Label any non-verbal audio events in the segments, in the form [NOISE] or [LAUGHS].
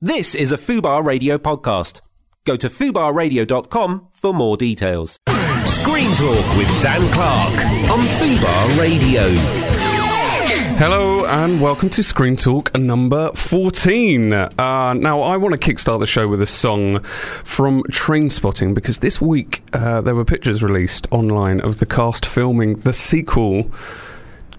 This is a Fubar Radio podcast. Go to fubarradio.com for more details. Screen Talk with Dan Clark on Fubar Radio. Hello and welcome to Screen Talk number 14. Uh, now, I want to kickstart the show with a song from Trainspotting because this week uh, there were pictures released online of the cast filming the sequel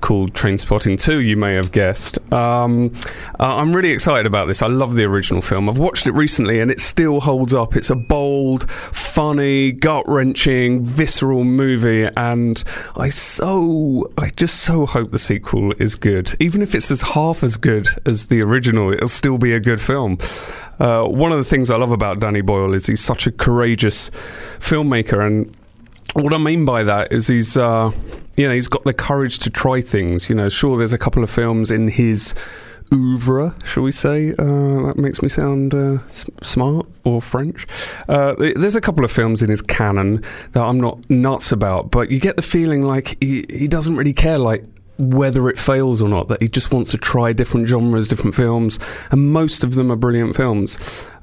called Trainspotting 2, you may have guessed. Um, uh, I'm really excited about this. I love the original film. I've watched it recently and it still holds up. It's a bold, funny, gut wrenching, visceral movie, and I so, I just so hope the sequel is good. Even if it's as half as good as the original, it'll still be a good film. Uh, one of the things I love about Danny Boyle is he's such a courageous filmmaker, and what I mean by that is he's. Uh, you know, he's got the courage to try things. You know, sure, there's a couple of films in his oeuvre, shall we say? Uh, that makes me sound uh, s- smart or French. Uh, there's a couple of films in his canon that I'm not nuts about, but you get the feeling like he, he doesn't really care, like whether it fails or not. That he just wants to try different genres, different films, and most of them are brilliant films.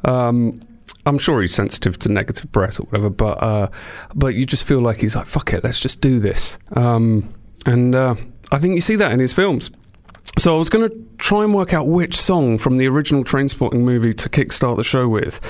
Um, I'm sure he's sensitive to negative press or whatever, but uh, but you just feel like he's like, fuck it, let's just do this. Um, and uh, I think you see that in his films. So I was going to try and work out which song from the original Trainspotting movie to kickstart the show with.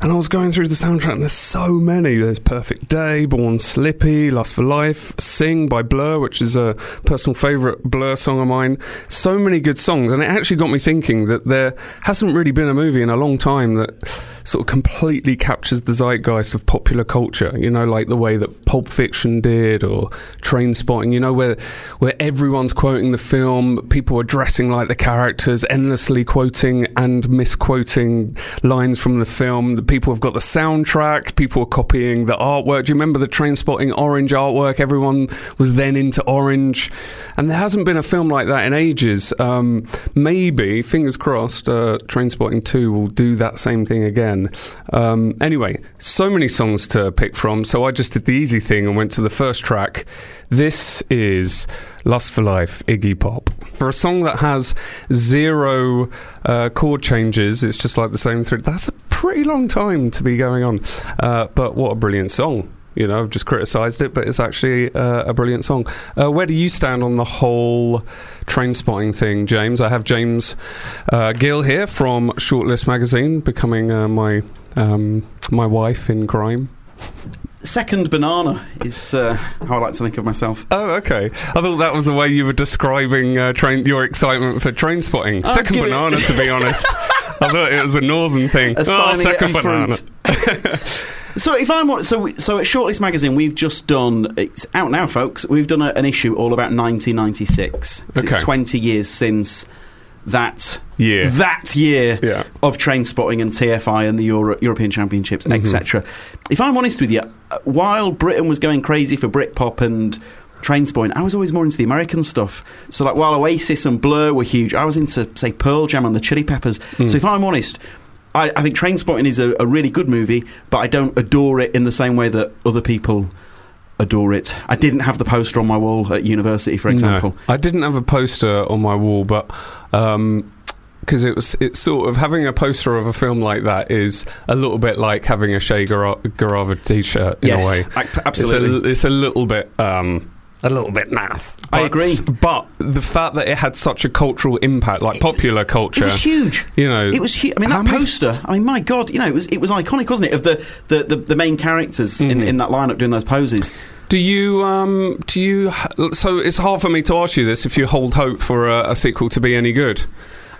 And I was going through the soundtrack, and there's so many. There's Perfect Day, Born Slippy, Lust for Life, Sing by Blur, which is a personal favourite Blur song of mine. So many good songs, and it actually got me thinking that there hasn't really been a movie in a long time that sort of completely captures the zeitgeist of popular culture. You know, like the way that Pulp Fiction did, or Trainspotting. You know, where where everyone's quoting the film, people are dressing like the characters, endlessly quoting and misquoting lines from the film. The people have got the soundtrack. People are copying the artwork. Do you remember the Trainspotting orange artwork? Everyone was then into orange, and there hasn't been a film like that in ages. Um, maybe, fingers crossed, uh, Trainspotting Two will do that same thing again. Um, anyway, so many songs to pick from, so I just did the easy thing and went to the first track. This is Lust for Life, Iggy Pop. For a song that has zero uh, chord changes, it's just like the same thread. That's a pretty long time to be going on. Uh, but what a brilliant song. You know, I've just criticised it, but it's actually uh, a brilliant song. Uh, where do you stand on the whole train spotting thing, James? I have James uh, Gill here from Shortlist Magazine, becoming uh, my um, my wife in crime. Second banana is uh, how I like to think of myself. Oh, okay. I thought that was the way you were describing uh, train your excitement for train spotting. I'll second give it- banana, to be honest. [LAUGHS] [LAUGHS] I thought it was a northern thing. Oh, second banana. [LAUGHS] so if I'm so we, so at Shortlist magazine we've just done it's out now folks we've done a, an issue all about 1996 Okay. it's 20 years since that Year. that year Yeah. of train spotting and TFI and the Euro- European Championships Mm-hmm. etc if I'm honest with you uh, while Britain was going crazy for Britpop and train spotting I was always more into the American stuff so like while Oasis and Blur were huge I was into say Pearl Jam and the Chili Peppers Mm. so if I'm honest I, I think Trainspotting is a, a really good movie, but I don't adore it in the same way that other people adore it. I didn't have the poster on my wall at university, for example. No, I didn't have a poster on my wall, but because it was it's sort of having a poster of a film like that is a little bit like having a Che Gar- Guevara t-shirt in yes, a way. absolutely. It's a, it's a little bit. Um, a little bit naff. I agree. But the fact that it had such a cultural impact, like popular culture, it was huge. You know, It was huge. I mean, that poster. I mean, my God, you know, it was it was iconic, wasn't it? Of the the, the, the main characters in, Mhm. in that lineup doing those poses. Do you um do you so it's hard for me to ask you this if you hold hope for a, a sequel to be any good.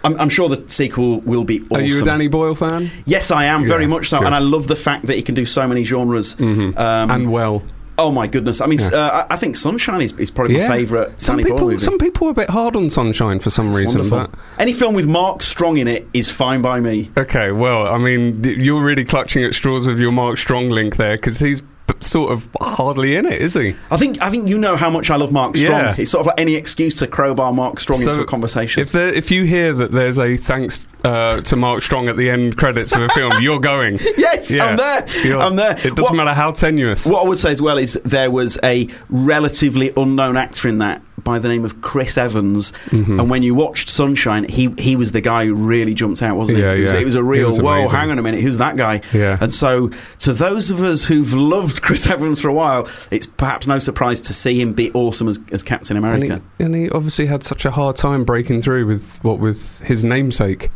I'm, I'm sure the sequel will be awesome. Are you a Danny Boyle fan? Yes, I am very much so, good. and I love the fact that he can do so many genres. Mhm. Um, and well, oh my goodness! I mean, Yeah. uh, I I think Sunshine is, is probably Yeah. my favourite some people some people are a bit hard on Sunshine for some It's reason. wonderful. Any film with Mark Strong in it is fine by me. Okay, well, I mean, you're really clutching at straws with your Mark Strong link there because he's sort of hardly in it, is he? I think I think you know how much I love Mark Strong. Yeah. It's sort of like any excuse to crowbar Mark Strong into a conversation. If there, if you hear that there's a thanks uh, to Mark Strong at the end credits of a film, [LAUGHS] you're going. yes, Yeah. I'm there. You're- I'm there. It doesn't What- matter how tenuous. What I would say as well is there was a relatively unknown actor in that by the name of Chris Evans, Mm-hmm. and when you watched Sunshine, he he was the guy who really jumped out, wasn't he? Yeah, it, was, yeah. it was a real was whoa. Hang on a minute, who's that guy? Yeah. And so, to those of us who've loved [LAUGHS] Chris Evans for a while, it's perhaps no surprise to see him be awesome as, as Captain And America. he, and he obviously had such a hard time breaking through with what with his namesake.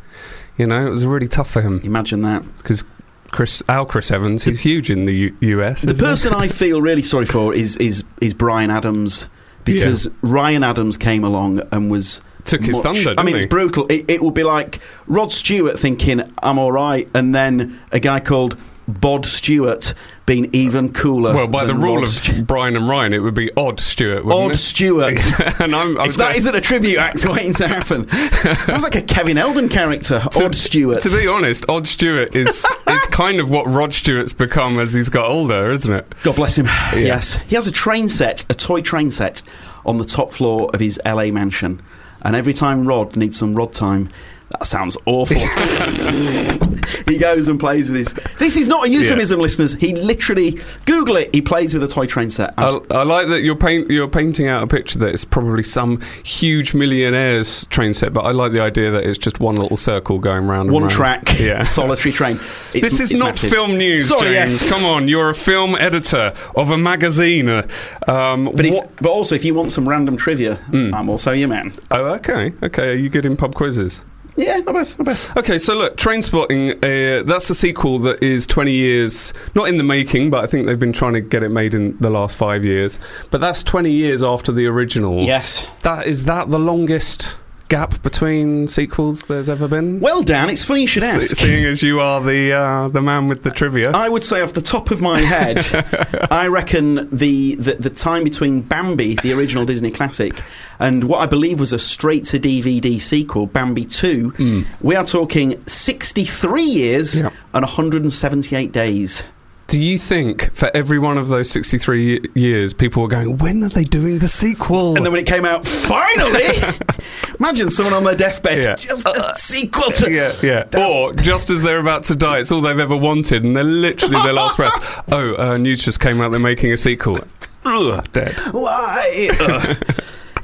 You know, it was really tough for him Imagine that. because Chris, our Chris Evans, he's huge in the U- US. The person I feel really sorry for is is is Bryan Adams because Ryan Adams came along and was Took his much- thunder, I mean, he? it's brutal. It, it would be like Rod Stewart thinking I'm all right, and then a guy called Bod Stewart being even cooler. well, by the rule Rod of Stu- Bryan and Ryan, it would be Odd Stewart, wouldn't Odd it? Stewart. [LAUGHS] and I'm, I'm if that isn't a tribute act [LAUGHS] waiting to happen, sounds like a Kevin Eldon character. [LAUGHS] Odd Stewart. To be honest, Odd Stewart is is kind of what Rod Stewart's become as he's got older, isn't it? God bless him. Yes. He has a train set, a toy train set, on the top floor of his LA mansion. And every time Rod needs some Rod time, that sounds awful. [LAUGHS] he goes and plays with his. This is not a euphemism, listeners. He literally Google it. He plays with a toy train set. I, I like that you're paint, you're painting out a picture that it's probably some huge millionaire's train set, but I like the idea that it's just one little circle going round. and One round. track, [LAUGHS] yeah. solitary train. It's- this is not massive. film news, Sorry, James. yes. Come on, you're a film editor of a magazine. Um, But, if, but also, if you want some random trivia, Hmm. I'm also your man. oh, okay, okay. Are you good in pub quizzes? Yeah, not bad, not bad. Okay, so look, Trainspotting, uh, that's a sequel that is 20 years, not in the making, but I think they've been trying to get it made in the last five years. But that's 20 years after the original. Yes. That is that the longest gap between sequels there's ever been? Well, Dan, it's funny you should Se- ask. Seeing as you are the uh, the man with the trivia. I would say off the top of my head, [LAUGHS] I reckon the, the the time between Bambi, the original Disney classic, and what I believe was a straight to DVD sequel, Bambi 2, we are talking 63 years Yeah. and 178 days. Do you think for every one of those 63 years, people were going, when are they doing the sequel? And then when it came out, finally! [LAUGHS] Imagine someone on their deathbed, Yeah. just a sequel to. yeah, yeah. Or just as they're about to die, it's all they've ever wanted, and they're literally their last breath. [LAUGHS] Oh, uh, news just came out. They're making a sequel. Ugh, dead. Why? [LAUGHS]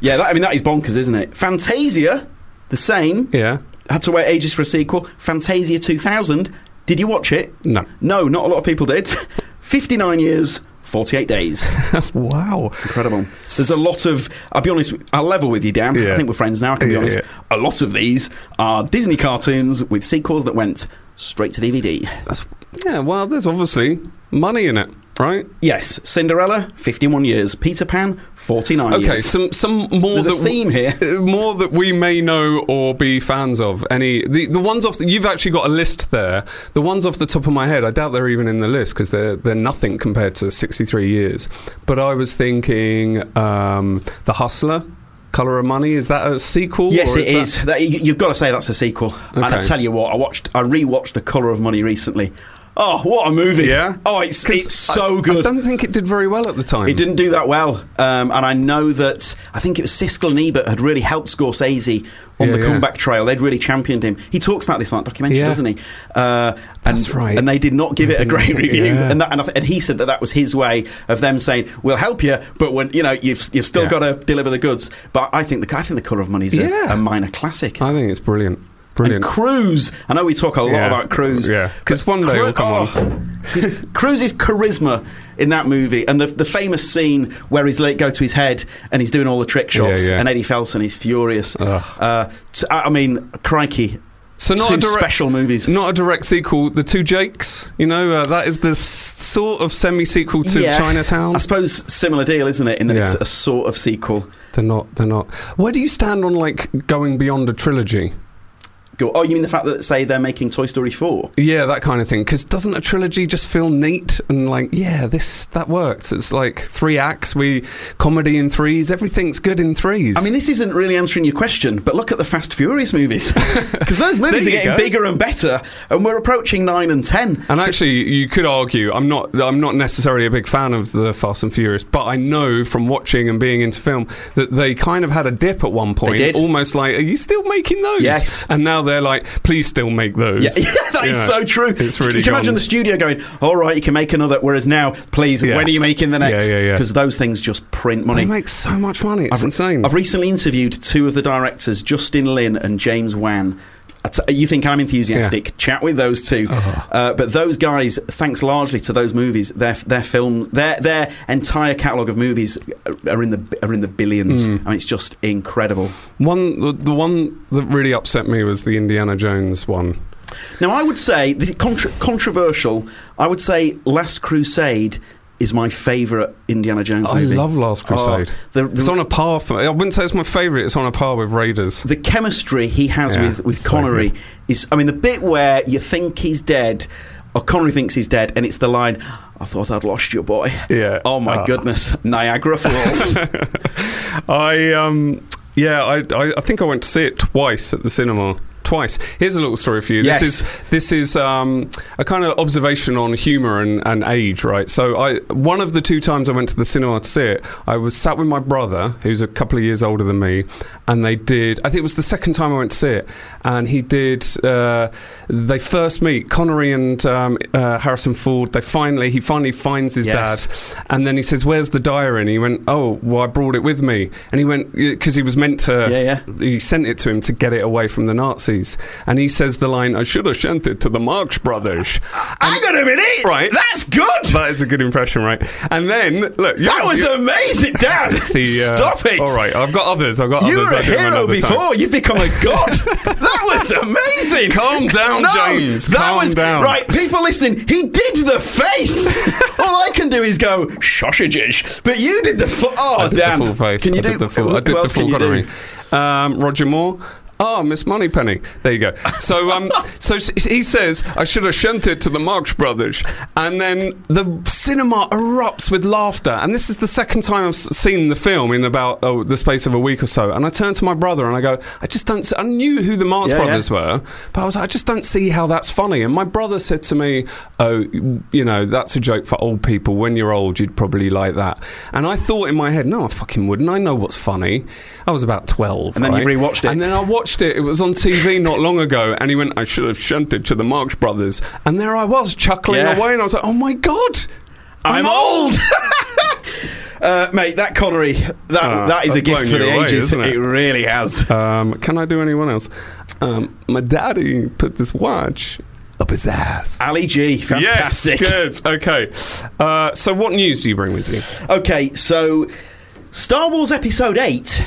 Yeah, that, I mean, that is bonkers, isn't it? Fantasia, the same. Yeah. Had to wait ages for a sequel. Fantasia 2000. Did you watch it? No. No, not a lot of people did. [LAUGHS] 59 years, 48 days. [LAUGHS] wow. Incredible. There's a lot of. I'll be honest. I'll level with you, Dan. Yeah. I think we're friends now. I can be Yeah, honest. yeah. A lot of these are Disney cartoons with sequels that went straight to DVD. That's, yeah. Well, there's obviously money in it, right? Yes, Cinderella, 51 years. Peter Pan, 49 Okay. years. Some some more There's a that w- theme here. uh, [LAUGHS] more that we may know or be fans of. Any the the ones off the, you've actually got a list there. The ones off the top of my head, I doubt they're even in the list because they're they're nothing compared to 63 years. But I was thinking, um, The Hustler, Color of Money. Is that a sequel? Yes, or it is. that- That, you, you've got to say that's a sequel. And I tell you what, I watched, I rewatched The Color of Money recently. Oh, what a movie! Yeah. Oh, it's it's so I, good. I don't think it did very well at the time. It didn't do that well, um, and I know that I think it was Siskel and Ebert had really helped Scorsese on Yeah, the yeah. comeback trail. They'd really championed him. He talks about this in that documentary, Yeah. doesn't he? Uh, That's and, right. And they did not give it a great review. And, that, and, I th- and he said that that was his way of them saying, "We'll help you, but when you know you've you've still got to deliver the goods." But I think the I think the Color of Money is a, a minor classic. I think it's brilliant. And Brilliant. Cruise. I know we talk a lot Yeah. about Cruise. Yeah. 'Cause one day it'll come on. [LAUGHS] Cruise's charisma in that movie and the, the famous scene where he's let go to his head and he's doing all the trick shots Yeah, yeah. and Eddie Felson is furious. Uh, t- I mean, crikey. So not two a direct, special movies. Not a direct sequel. The Two Jakes. You know uh, that is the s- sort of semi-sequel to Yeah. Chinatown. I suppose similar deal, isn't it? In that it's a sort of sequel. They're not. They're not. Where do you stand on like going beyond a trilogy? Go, oh, you mean the fact that, say, they're making Toy Story 4? Yeah, that kind of thing. Because doesn't a trilogy just feel neat and like, yeah, this that works? It's like three acts. We comedy in threes. Everything's good in threes. I mean, this isn't really answering your question, but look at the Fast Furious movies. [LAUGHS] [LAUGHS] Because those movies are getting go. bigger and better, and we're approaching 9 and 10. And So- actually, you could argue I'm not. I'm not necessarily a big fan of the Fast and Furious, but I know from watching and being into film that they kind of had a dip at one point. did. Almost like, are you still making those? Yes. And now they're like, please still make those. Yeah, [LAUGHS] that is You know, so true. It's really you can imagine the studio going, "All right, you can make another." Whereas now, please, Yeah. when are you making the next? Yeah, yeah, yeah. Because those things just print money. They make so much money. It's insane. I've recently interviewed two of the directors, Justin Lin and James Wan. T- You think I'm enthusiastic? Chat with those two, Uh-huh. uh, but those guys, thanks largely to those movies, their their films, their their entire catalogue of movies are in the are in the billions. I mean, it's just incredible. one, the, the one that really upset me was the Indiana Jones one. Now, I would say the contra- controversial. I would say Last Crusade is my favourite Indiana Jones movie. I love Last Oh, Crusade. the, the- it's on a par for. I wouldn't say it's my favourite. It's on a par with Raiders. the chemistry he has Yeah, with, with Connery good. is. I mean, the bit where you think he's dead, or Connery thinks he's dead, and it's the line, "I thought I'd lost you, boy." Yeah. Oh my Ah. goodness, Niagara Falls. [LAUGHS] I um yeah, I, I I think I went to see it twice at the cinema. Twice. Here's a little story for you. Yes. This is this is um, a kind of observation on humour and, and age, right? So I one of the two times I went to the cinema to see it, I was sat with my brother, who's a couple of years older than me, and they did. I think it was the second time I went to see it, and he did. Uh, they first meet Connery and um, uh, Harrison Ford. They finally he finally finds his Yes. dad, and then he says, "Where's the diary?" And he went, "Oh, well, I brought it with me." And he went because he was meant to. Yeah, yeah. He sent it to him to get it away from the Nazis. And he says the line, "I should have sent it to the Marx Brothers." Hang on a minute, Right. That's good. that is a good impression, right? And then look, that was amazing, Dan. [LAUGHS] It's the, uh, Stop it. All right, I've got others. I've got You others. were a I'll do them hero another time. before. You've become a [LAUGHS] god. that was amazing. Calm down, no, James. That Calm was down. right. People listening, he did the face. [LAUGHS] All I can do is go sausages, but you did the full. Oh, I did damn! the full face. Can you I do did the full? I did the full you do? Connery. Um, Roger Moore. Oh, Miss Moneypenny. There you go. So, um, [LAUGHS] so he says, "I should have shunted to the Marx Brothers," and then the cinema erupts with laughter. And this is the second time I've seen the film in about oh, the space of a week or so. And I turn to my brother and I go, "I just don't." I knew who the Marx Yeah, Brothers were, but I was like, "I just don't see how that's funny." And my brother said to me, "Oh, you know, that's a joke for old people. When you're old, you'd probably like that." And I thought in my head, "No, I fucking wouldn't. I know what's funny." I was about twelve, And then you rewatched it. and then I watched it. It was on TV not long ago, and he went, "I should have shunted it to the Marx Brothers." And there I was chuckling Yeah. away, and I was like, "Oh my god, I'm old. [LAUGHS] Uh, mate, that Connery, that Ah, that is a gift blown for the away, ages. isn't it? really has. Um, can I do anyone else? Um, my daddy put this watch up his ass. Ali G, fantastic. Yes, good. Okay. Uh, so, what news do you bring with you? Okay, so Star Wars Episode 8.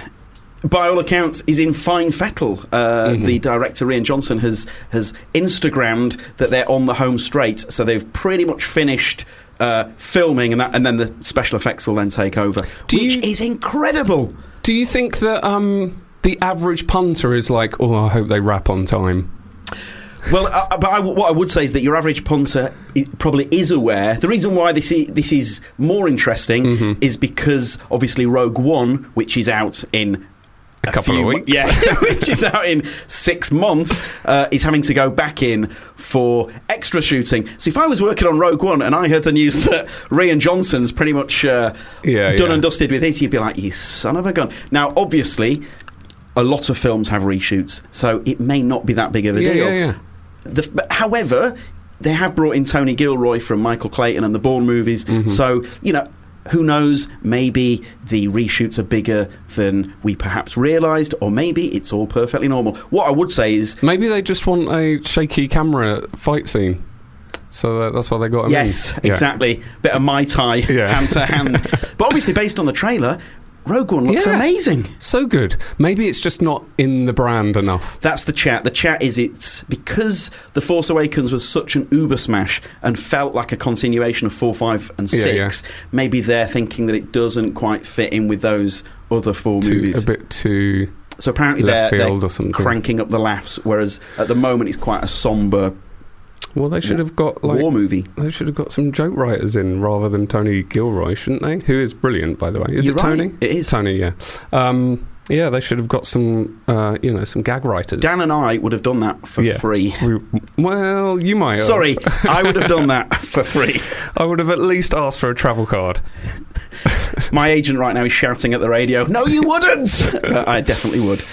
By all accounts, is in fine fettle. Uh, Mm-hmm. The director Rian Johnson has has Instagrammed that they're on the home straight, so they've pretty much finished uh, filming, and that, and then the special effects will then take over, Do which you- is incredible. Do you think that um, the average punter is like, oh, I hope they wrap on time? Well, uh, but I, what I would say is that your average punter probably is aware. The reason why this is, this is more interesting Mm-hmm. is because obviously Rogue One, which is out in A couple few of weeks. yeah, [LAUGHS] which is out in six months, uh, is having to go back in for extra shooting. So if I was working on Rogue One and I heard the news [LAUGHS] that Rian Johnson's pretty much uh, Yeah, done yeah. and dusted with his, you'd be like, "You son of a gun!" Now, obviously. A lot of films have reshoots, so it may not be that big of a Yeah, deal. yeah, yeah. The, but however, they have brought in Tony Gilroy from Michael Clayton and the Bourne movies. Mm-hmm. So, you know, who knows? Maybe the reshoots are bigger than we perhaps realised, or maybe it's all perfectly normal. What I would say is. Maybe they just want a shaky camera fight scene. So that's why they got him Yes, in. Yeah. exactly. Bit of Muay Thai, [LAUGHS] Yeah. hand to hand. [LAUGHS] But obviously, based on the trailer, Rogue One looks Yeah. amazing. So good. Maybe it's just not in the brand enough. That's the chat. The chat is it's because The Force Awakens was such an uber smash and felt like a continuation of 4, 5, and Yeah, 6. Maybe they're thinking that it doesn't quite fit in with those other four Too, movies. a bit too. so apparently they're, they're cranking up the laughs, whereas at the moment it's quite a somber Well, they should have got like war movie. they should have got some joke writers in rather than Tony Gilroy, shouldn't they? Who is brilliant, by the way. Is You're it right, Tony? it is. Tony. Yeah. Um, yeah, they should have got some, uh, you know, some gag writers. Dan and I would have done that for Yeah. free. We- well, you might. have. Sorry, I would have done that [LAUGHS] for free. I would have at least asked for a travel card. [LAUGHS] My agent right now is shouting at the radio, No, you wouldn't! [LAUGHS] Uh, I definitely would.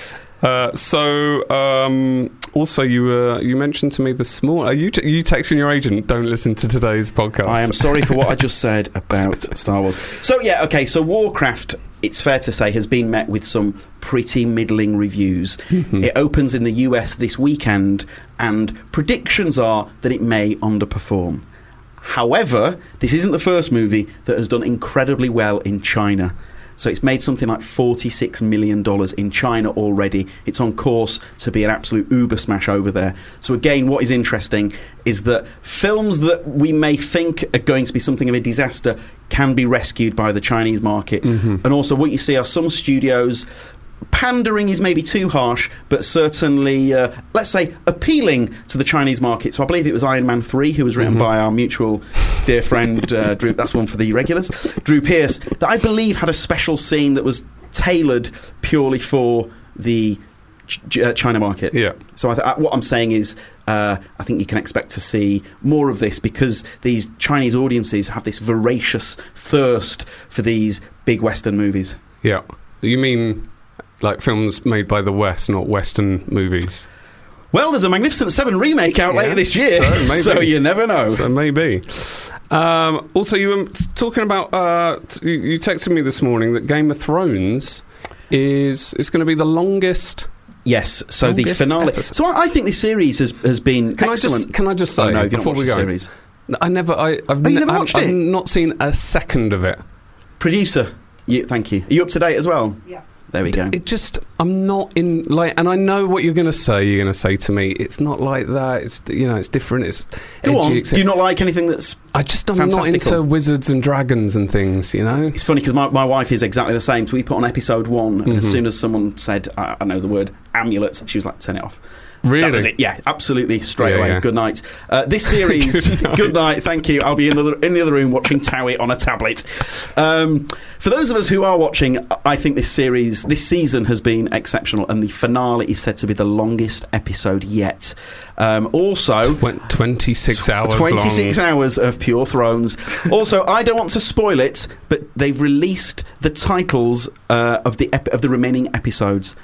Uh, so, um, also, you uh, you mentioned to me this morning. Are you t- you texting your agent? Don't listen to today's podcast. I am sorry for what I just said about [LAUGHS] Star Wars. So yeah, okay. So Warcraft, it's fair to say, has been met with some pretty middling reviews. Mm-hmm. It opens in the US this weekend, and predictions are that it may underperform. However, this isn't the first movie that has done incredibly well in China. So it's made something like $46 million in China already. It's on course to be an absolute uber smash over there. So, again, what is interesting is that films that we may think are going to be something of a disaster can be rescued by the Chinese market. Mm-hmm. And also, what you see are some studios pandering is maybe too harsh, but certainly, uh, let's say, appealing to the Chinese market. So I believe it was Iron Man 3, who was written by our mutual dear friend, uh, Drew, that's one for the regulars, Drew Pearce, that I believe had a special scene that was tailored purely for the Ch- Ch- uh, China market. Yeah. So I th- uh, what I'm saying is, uh, I think you can expect to see more of this because these Chinese audiences have this voracious thirst for these big Western movies. Yeah. You mean like films made by the West, not Western movies? Well, there's a Magnificent Seven remake out Yeah. later this year, So, [LAUGHS] maybe. so you never know. So maybe. Um, also, you were talking about. Uh, you you texted me this morning that Game of Thrones is is going to be the longest. yes, so the finale. episode. So I, I think this series has, has been Can excellent. I just can I just say Oh, no, before we go? series. I never. I, I've, Oh, you ne- never I've- watched I've it? not seen a second of it. Producer, you, thank you. Are you up to date as well? Yeah. There we go. It just, I'm not in like, and I know what you're going to say. You're going to say to me, it's not like that. It's you know, it's different. It's Go edgy. on. Do you not like anything that's I just, I'm not into wizards and dragons and things. You know. It's funny because my, my wife is exactly the same. So we put on episode one, and as Mhm. soon as someone said, I, I know the word amulet, she was like, turn it off. Really? That was it. Yeah, absolutely. Straight Yeah, away. yeah. Good night. Uh, this [LAUGHS] series. Good good, night. night. Thank you. I'll be in the in the other room watching Towie on a tablet. Um, for those of us who are watching, I think this series, this season has been exceptional, and the finale is said to be the longest episode yet. Um, also. Twen- 26 hours 26 hours of Pure Thrones. also, I don't want to spoil it, but they've released the titles uh, of the ep- of the remaining episodes.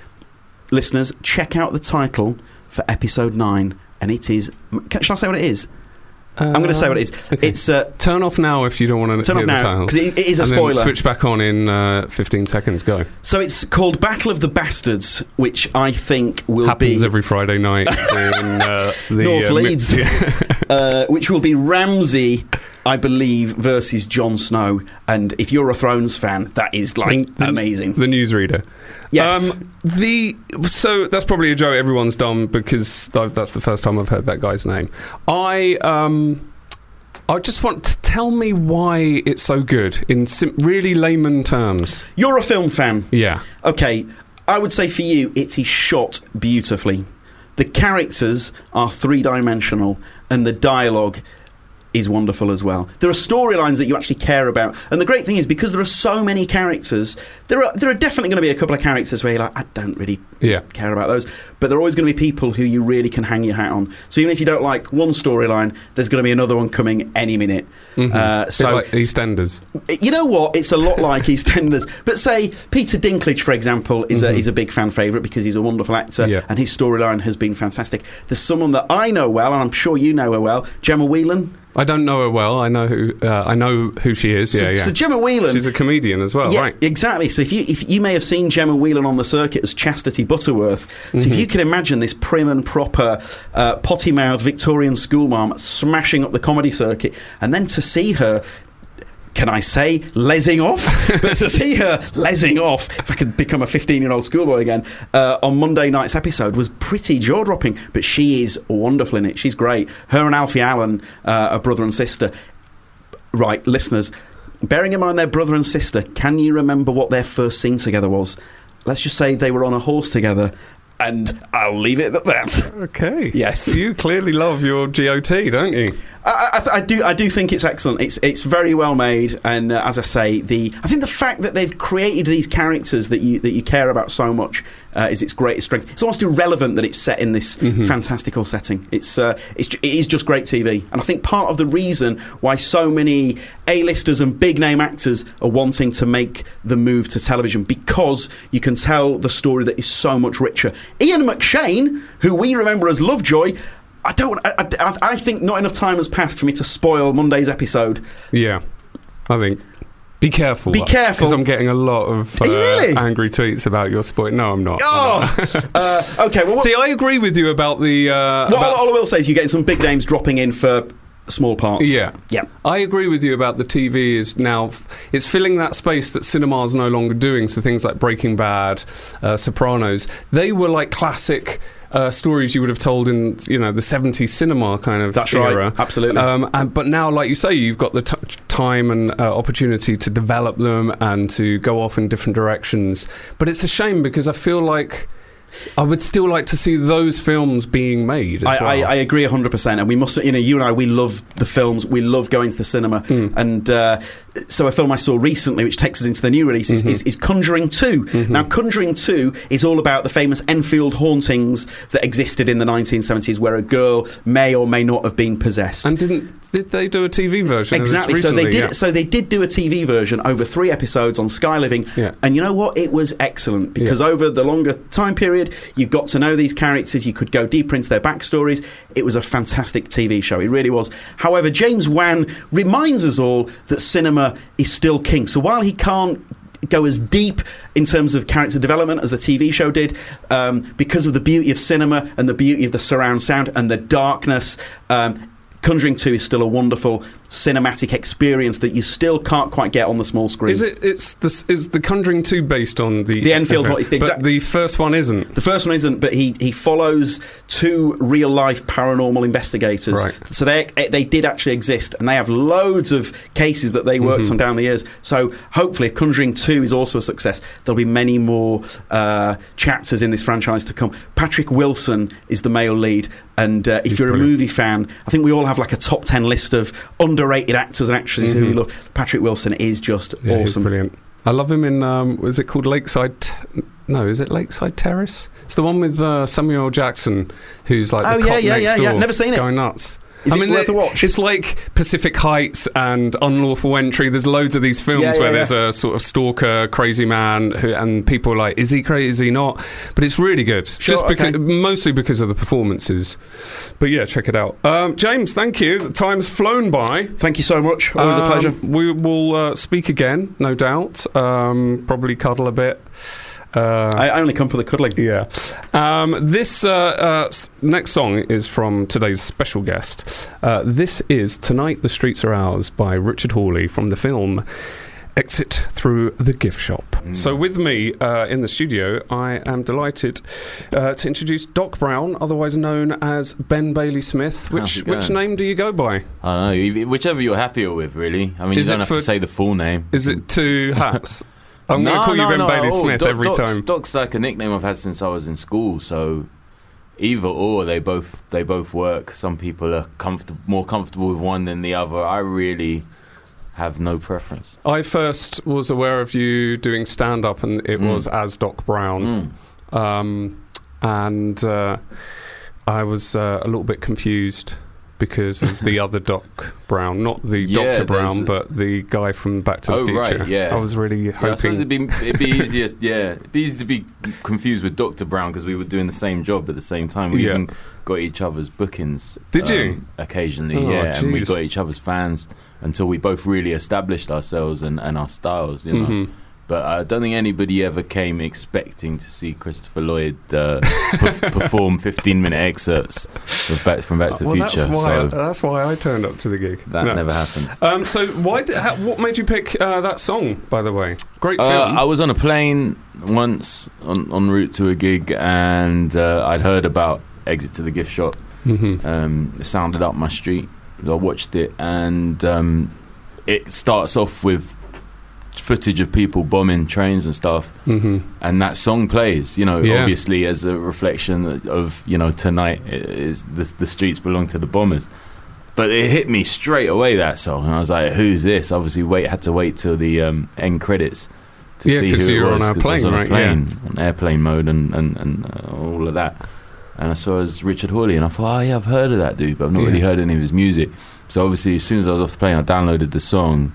Listeners, check out the title for episode 9, and it is. Can, shall I say what it is? I'm going to say what it is. okay. It's. Uh, Turn off now if you don't want to turn hear off now, because it, it is a and spoiler. Then switch back on in uh, 15 seconds. Go. So it's called Battle of the Bastards, which I think will Happens be. every Friday night [LAUGHS] in uh, the North uh, Leeds. [LAUGHS] uh, which will be Ramsay, I believe, versus Jon Snow. And if you're a Thrones fan, that is like the- amazing. The newsreader. Yes. Um, the so that's probably a joke everyone's done because that's the first time I've heard that guy's name. I um. I just want to tell me why it's so good in sim- really layman terms. You're a film fan. Yeah. Okay, I would say for you, it is shot beautifully. The characters are three dimensional, and the dialogue is wonderful as well. There are storylines that you actually care about, and the great thing is because there are so many characters, there are there are definitely going to be a couple of characters where you're like, I don't really Yeah. care about those, but there are always going to be people who you really can hang your hat on. So even if you don't like one storyline, there's going to be another one coming any minute. Mhm. Uh, so like EastEnders. you know what? It's a lot like [LAUGHS] EastEnders. But say Peter Dinklage, for example, is a Mhm. is a big fan favourite because he's a wonderful actor Yeah. and his storyline has been fantastic. There's someone that I know well, and I'm sure you know her well, Gemma Whelan. I don't know her well. I know who uh, I know who she is. So, yeah, yeah. so Gemma Whelan. She's a comedian as well, yeah, right? exactly. So if you if you may have seen Gemma Whelan on the circuit as Chastity Butterworth, so Mm-hmm. if you can imagine this prim and proper, uh, potty mouthed Victorian schoolmarm smashing up the comedy circuit, and then to see her. Can I say lesing off? [LAUGHS] but to see her lesing off, if I could become a 15 year old schoolboy again, uh, on Monday night's episode was pretty jaw dropping. But she is wonderful in it. She's great. Her and Alfie Allen uh, are brother and sister. Right, listeners, bearing in mind their brother and sister, can you remember what their first scene together was? Let's just say they were on a horse together, and I'll leave it at that. Okay. Yes. You clearly love your GOT, don't you? I, I, I do. I do think it's excellent. It's it's very well made, and uh, as I say, the I think the fact that they've created these characters that you that you care about so much uh, is its greatest strength. It's almost irrelevant that it's set in this fantastical setting. It's uh, it's it is just great TV, and I think part of the reason why so many A-listers and big name actors are wanting to make the move to television because you can tell the story that is so much richer. Ian McShane, who we remember as Lovejoy. I don't. I, I, I think not enough time has passed for me to spoil Monday's episode. Yeah, I think. Be careful. Be careful. Because I'm getting a lot of uh, really? angry tweets about your sport. No, I'm not. Oh, [LAUGHS] uh, okay. Well, what, See, I agree with you about the. Uh, what about- all I will say is you're getting some big names dropping in for small parts. Yeah. yeah. I agree with you about the TV is now it's filling that space that cinema's no longer doing. So things like Breaking Bad, uh, Sopranos, they were like classic. Uh, stories you would have told in you know the 70s cinema kind of That's right, era. absolutely. Um, and, but now, like you say, you've got the t- time and uh, opportunity to develop them and to go off in different directions. But it's a shame because I feel like I would still like to see those films being made. As I, well. I, I agree 100%. And we must, you know, you and I, we love the films. We love going to the cinema. Hmm. And uh, so a film I saw recently, which takes us into the new releases, is, Mm-hmm. is, is Conjuring 2. Now, Conjuring 2 is all about the famous Enfield hauntings that existed in the 1970s where a girl may or may not have been possessed. and didn't did they do a TV version? of this Exactly. So they did. Yeah. So they did do a TV version over three episodes on Sky Living, Yeah. and you know what? It was excellent because Yeah. over the longer time period, you got to know these characters. You could go deeper into their backstories. It was a fantastic TV show. It really was. However, James Wan reminds us all that cinema is still king. So while he can't go as deep in terms of character development as the TV show did, um, because of the beauty of cinema and the beauty of the surround sound and the darkness. Um, Conjuring 2 is still a wonderful cinematic experience that you still can't quite get on the small screen. Is it? It's the is the Conjuring two based on the The Enfield okay. it's the but exact- the first one isn't. The first one isn't, but he, he follows two real life paranormal investigators. Right. So they they did actually exist, and they have loads of cases that they worked Mm-hmm. on down the years. So hopefully, if Conjuring Two is also a success, there'll be many more uh, chapters in this franchise to come. Patrick Wilson is the male lead, and uh, if you're a movie fan, I think we all have like a top ten list of underrated actors and actresses who we Mhm. love. Patrick Wilson is just Yeah, he's awesome. brilliant. I love him in. Um, was it called Lakeside? T- no, is it Lakeside Terrace? It's the one with uh, Samuel Jackson, who's like Oh, the yeah, cop yeah, next yeah, door, yeah. Never seen it. Going nuts. Is I mean, worth a watch? It's like Pacific Heights and Unlawful Entry. There's loads of these films Yeah, yeah, where yeah. there's a sort of stalker, crazy man, who, and people are like, is he crazy? Is he not? But it's really good. Sure, Just because, okay. mostly because of the performances. But yeah, check it out. Um, James, thank you. The time's flown by. Thank you so much. Always a Um, pleasure. We will uh, speak again, no doubt. Um, probably cuddle a bit. Uh, I only come for the cuddling. yeah. Um, this uh, uh, next song is from today's special guest. Uh, this is Tonight the Streets Are Ours by Richard Hawley from the film Exit Through the Gift Shop. So, with me uh, in the studio, I am delighted uh, to introduce Doc Brown, otherwise known as Ben Bailey Smith. Which, which name do you go by? I don't know, whichever you're happier with, really. I mean, Is you don't have for- to say the full name. Is it two hats? [LAUGHS] I'm no, going to call no, you Ben no, Bailey oh, Smith Doc- every Doc's, time. Doc's like a nickname I've had since I was in school, so either or, they both they both work. Some people are comfortable, more comfortable with one than the other. I really have no preference. I first was aware of you doing stand up, and it Mm. was as Doc Brown. Mm. Um, and uh, I was uh, a little bit confused because of the other Doc Brown, not the Yeah, Dr. Brown, a- but the guy from Back to Oh, the Future. right, yeah. I was really Yeah, I suppose hoping. it'd be it'd be easier. [LAUGHS] Yeah, it'd be easy to be confused with Doctor Brown because we were doing the same job at the same time. We Yeah. even got each other's bookings. Did you? um, occasionally? Oh, yeah, and we got each other's fans until we both really established ourselves and, and our styles. You know. Mhm. But I don't think anybody ever came expecting to see Christopher Lloyd uh, pe- [LAUGHS] perform 15 minute excerpts of Back, from Back to the well, Future. that's why, so that's why I turned up to the gig. that No. never happened. Um, so, why? Did, how, what made you pick uh, that song? By the way, great film. Uh, I was on a plane once on, en route to a gig, and uh, I'd heard about Exit to the Gift Shop. Mhm. Um, it sounded up my street. I watched it, and um, it starts off with footage of people bombing trains and stuff. Mhm. and that song plays you know Yeah. obviously as a reflection of you know tonight is the, the streets belong to the bombers but it hit me straight away that song, and I was like, "Who's this?" Obviously, wait had to wait till the um, end credits to Yeah, see who you it were on was. a 'cause I was on right? a plane, on airplane mode, and and, and uh, all of that. And I saw it was Richard Hawley, and I thought, "Oh yeah, I've heard of that dude, but I've not Yeah. really heard any of his music." So obviously, as soon as I was off the plane, I downloaded the song.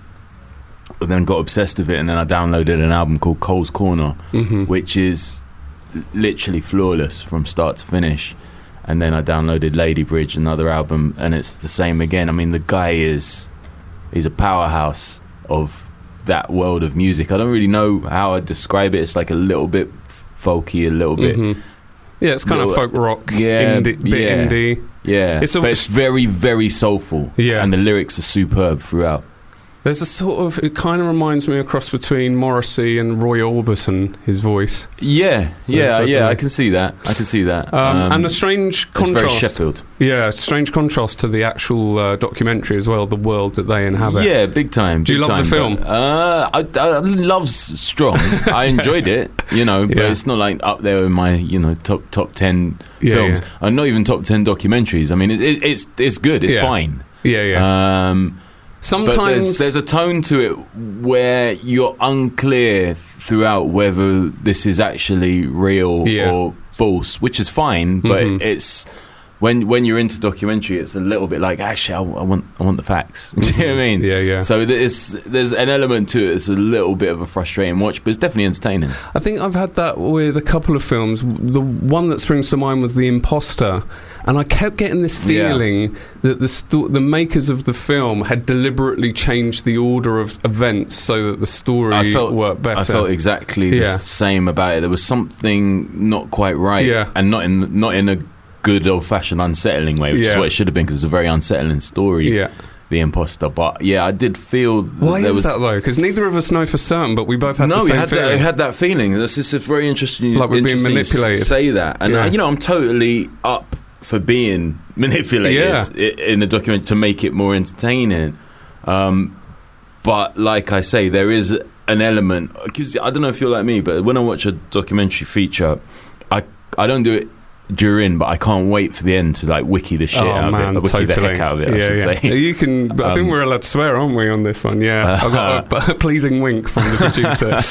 And then got obsessed with it, and then I downloaded an album called Cole's Corner, hmm which is literally flawless from start to finish. And then I downloaded Lady Bridge, another album, and it's the same again. I mean, the guy is he's a powerhouse of that world of music. I don't really know how I'd describe it. It's like a little bit folky, a little bit, Mhm. Yeah, it's kind of folk rock, Yeah, indie, bit yeah. indie. yeah. It's a- but it's very, very soulful. Yeah. and the lyrics are superb throughout. There's a sort of it kind of reminds me a cross between Morrissey and Roy Orbison. His voice, Yeah, yeah, yeah. I can see that. I can see that. um, and a strange contrast. Sheffield. Yeah, strange contrast to the actual uh, documentary as well. The world that they inhabit. Yeah, big time. Do you big love the film? but, uh, I, I love Strong. I enjoyed it, you know, but Yeah. it's not like up there in my you know top top ten Yeah, films. And not even top ten documentaries. I mean, it's it, it's it's good. It's Yeah. fine. yeah, yeah. Um, Sometimes there's, there's a tone to it where you're unclear throughout whether this is actually real Yeah. or false, which is fine. But Mhm. it's when when you're into documentary, it's a little bit like actually, I, I want I want the facts. [LAUGHS] Do you know what I mean? yeah, yeah. So there's there's an element to it. It's a little bit of a frustrating watch, but it's definitely entertaining. I think I've had that with a couple of films. The one that springs to mind was The Imposter, and I kept getting this Yeah. feeling that the sto- the makers of the film had deliberately changed the order of events so that the story I felt- worked better. I felt exactly the Yeah. same about it. There was something not quite right, Yeah. and not in not in a good old fashioned unsettling way, which is what it should have been because it's a very unsettling story. yeah. The imposter, but yeah, I did feel. that Why there is was, that though? Because neither of us know for certain, but we both had no, the we same had that, feeling. I had that feeling. Just a very interesting. Like we're being interesting s- manipulated. Say that, and Yeah. uh, you know, I'm totally up for being [LAUGHS] manipulated Yeah. in a document to make it more entertaining. Um, but like I say, there is an element because I don't know if you're like me, but when I watch a documentary feature, I I don't do it during, but I can't wait for the end to like wiki the shit oh out man, of it, wiki totally. the heck out of it. I yeah, should yeah. say. You can. [LAUGHS] But I think Um, we're allowed to swear, aren't we, on this one? Yeah, I got a, [LAUGHS] [LAUGHS] a pleasing wink from the producer.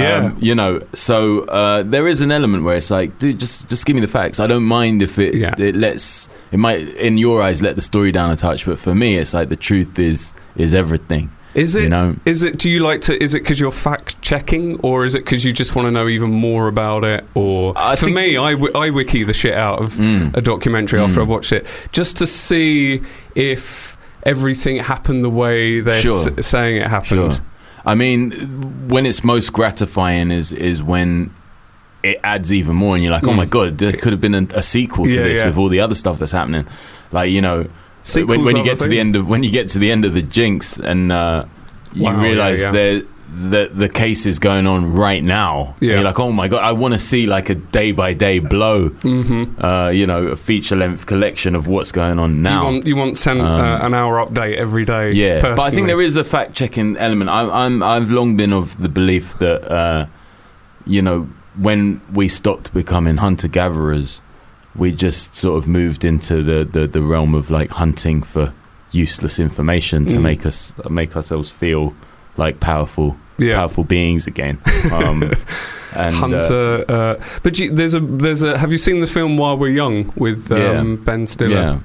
yeah, Um, you know, so uh, there is an element where it's like, dude, just just give me the facts. I don't mind if it Yeah. it lets it might in your eyes let the story down a touch, but for me, it's like the truth is is everything. Is it? you know, Is it? Do you like to? Is it because you're fact checking, or is it because you just want to know even more about it? Or I for me, I, I wiki the shit out of Mm. a documentary after Mm. I've watched it, just to see if everything happened the way they're Sure. s- saying it happened. Sure. I mean, when it's most gratifying is is when it adds even more, and you're like, oh Mm. my god, there could have been a, a sequel to Yeah, this yeah. with all the other stuff that's happening. Like you know, when, Sequels when you get to the end of when you get to the end of the Jinx, and uh, you Wow, realize yeah, yeah. there that the case is going on right now. Yeah. You're like, oh my god, I want to see like a day by day blow. Mm-hmm. Uh, you know, a feature length collection of what's going on now. You want you want send, Um, uh, an hour update every day. Yeah, but I think there is a fact checking element. I'm, I'm, I've long been of the belief that, uh, you know, when we stopped becoming hunter gatherers, we just sort of moved into the, the, the realm of like hunting for useless information to Mm. make us make ourselves feel like powerful yeah. powerful beings again. Um, [LAUGHS] and uh, Hunter, uh, but you, there's a there's a. Have you seen the film While We're Young with um, Yeah. Ben Stiller? yeah,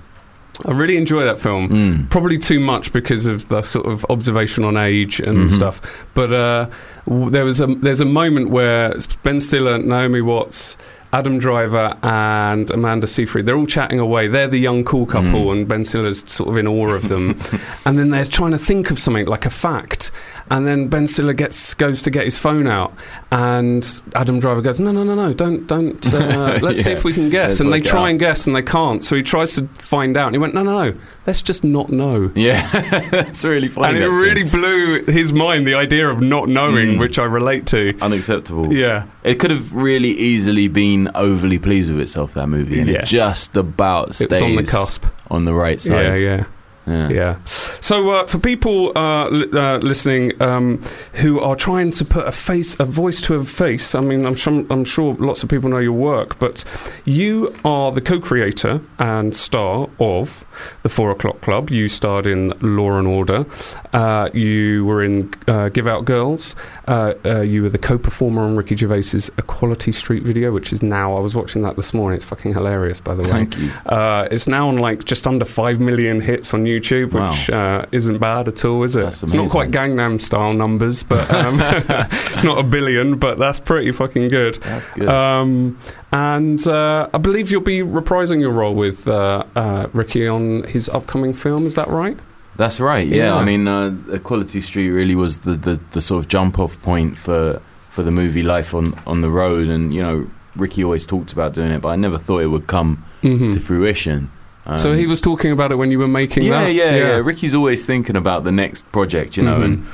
I really enjoy that film. Mm. Probably too much because of the sort of observation on age and Mhm. stuff. But uh, w- there was a there's a moment where Ben Stiller, Naomi Watts. Adam Driver and Amanda Seyfried, they're all chatting away. They're the young cool couple, Mm. and Ben Stiller's sort of in awe of them. [LAUGHS] and then they're trying to think of something like a fact. And then Ben Stiller gets goes to get his phone out, and Adam Driver goes, "No, no, no, no, don't, don't. Uh, [LAUGHS] let's see if we can guess." And they try out. and guess, and they can't. So he tries to find out, and he went, "No, no, no, let's just not know." yeah, [LAUGHS] that's really funny. and it scene. really blew his mind the idea of not knowing, Mm. which I relate to. unacceptable. Yeah, It could have really easily been overly pleased with itself that movie, and Yeah. it just about stays on the cusp. on the right side. yeah, Yeah. Yeah. So, uh, for people uh, li- uh, listening um, who are trying to put a face, a voice to a face, I mean, I'm sure, I'm sure lots of people know your work, but you are the co-creator and star of the Four O'clock Club. You starred in Law and Order. Uh, you were in uh, Give Out Girls. Uh, uh, you were the co-performer on Ricky Gervais's Equality Street video, which is now. I was watching that this morning. It's fucking hilarious, by the way. Thank you. Uh, it's now on like just under five million hits on YouTube, Wow. which uh, isn't bad at all, is it? It's not quite. Gangnam style numbers, but um, [LAUGHS] it's not a billion, but that's pretty fucking good. That's good. Um, and uh, I believe you'll be reprising your role with uh, uh, Ricky on his upcoming film. Is that right? That's right. Yeah, Yeah. I mean, uh, Equality Street really was the, the, the sort of jump off point for for the movie Life on on the Road, and you know, Ricky always talked about doing it, but I never thought it would come Mhm. to fruition. Um, so he was talking about it when you were making yeah, that. yeah, yeah, Ricky's always thinking about the next project, you know, Mhm. and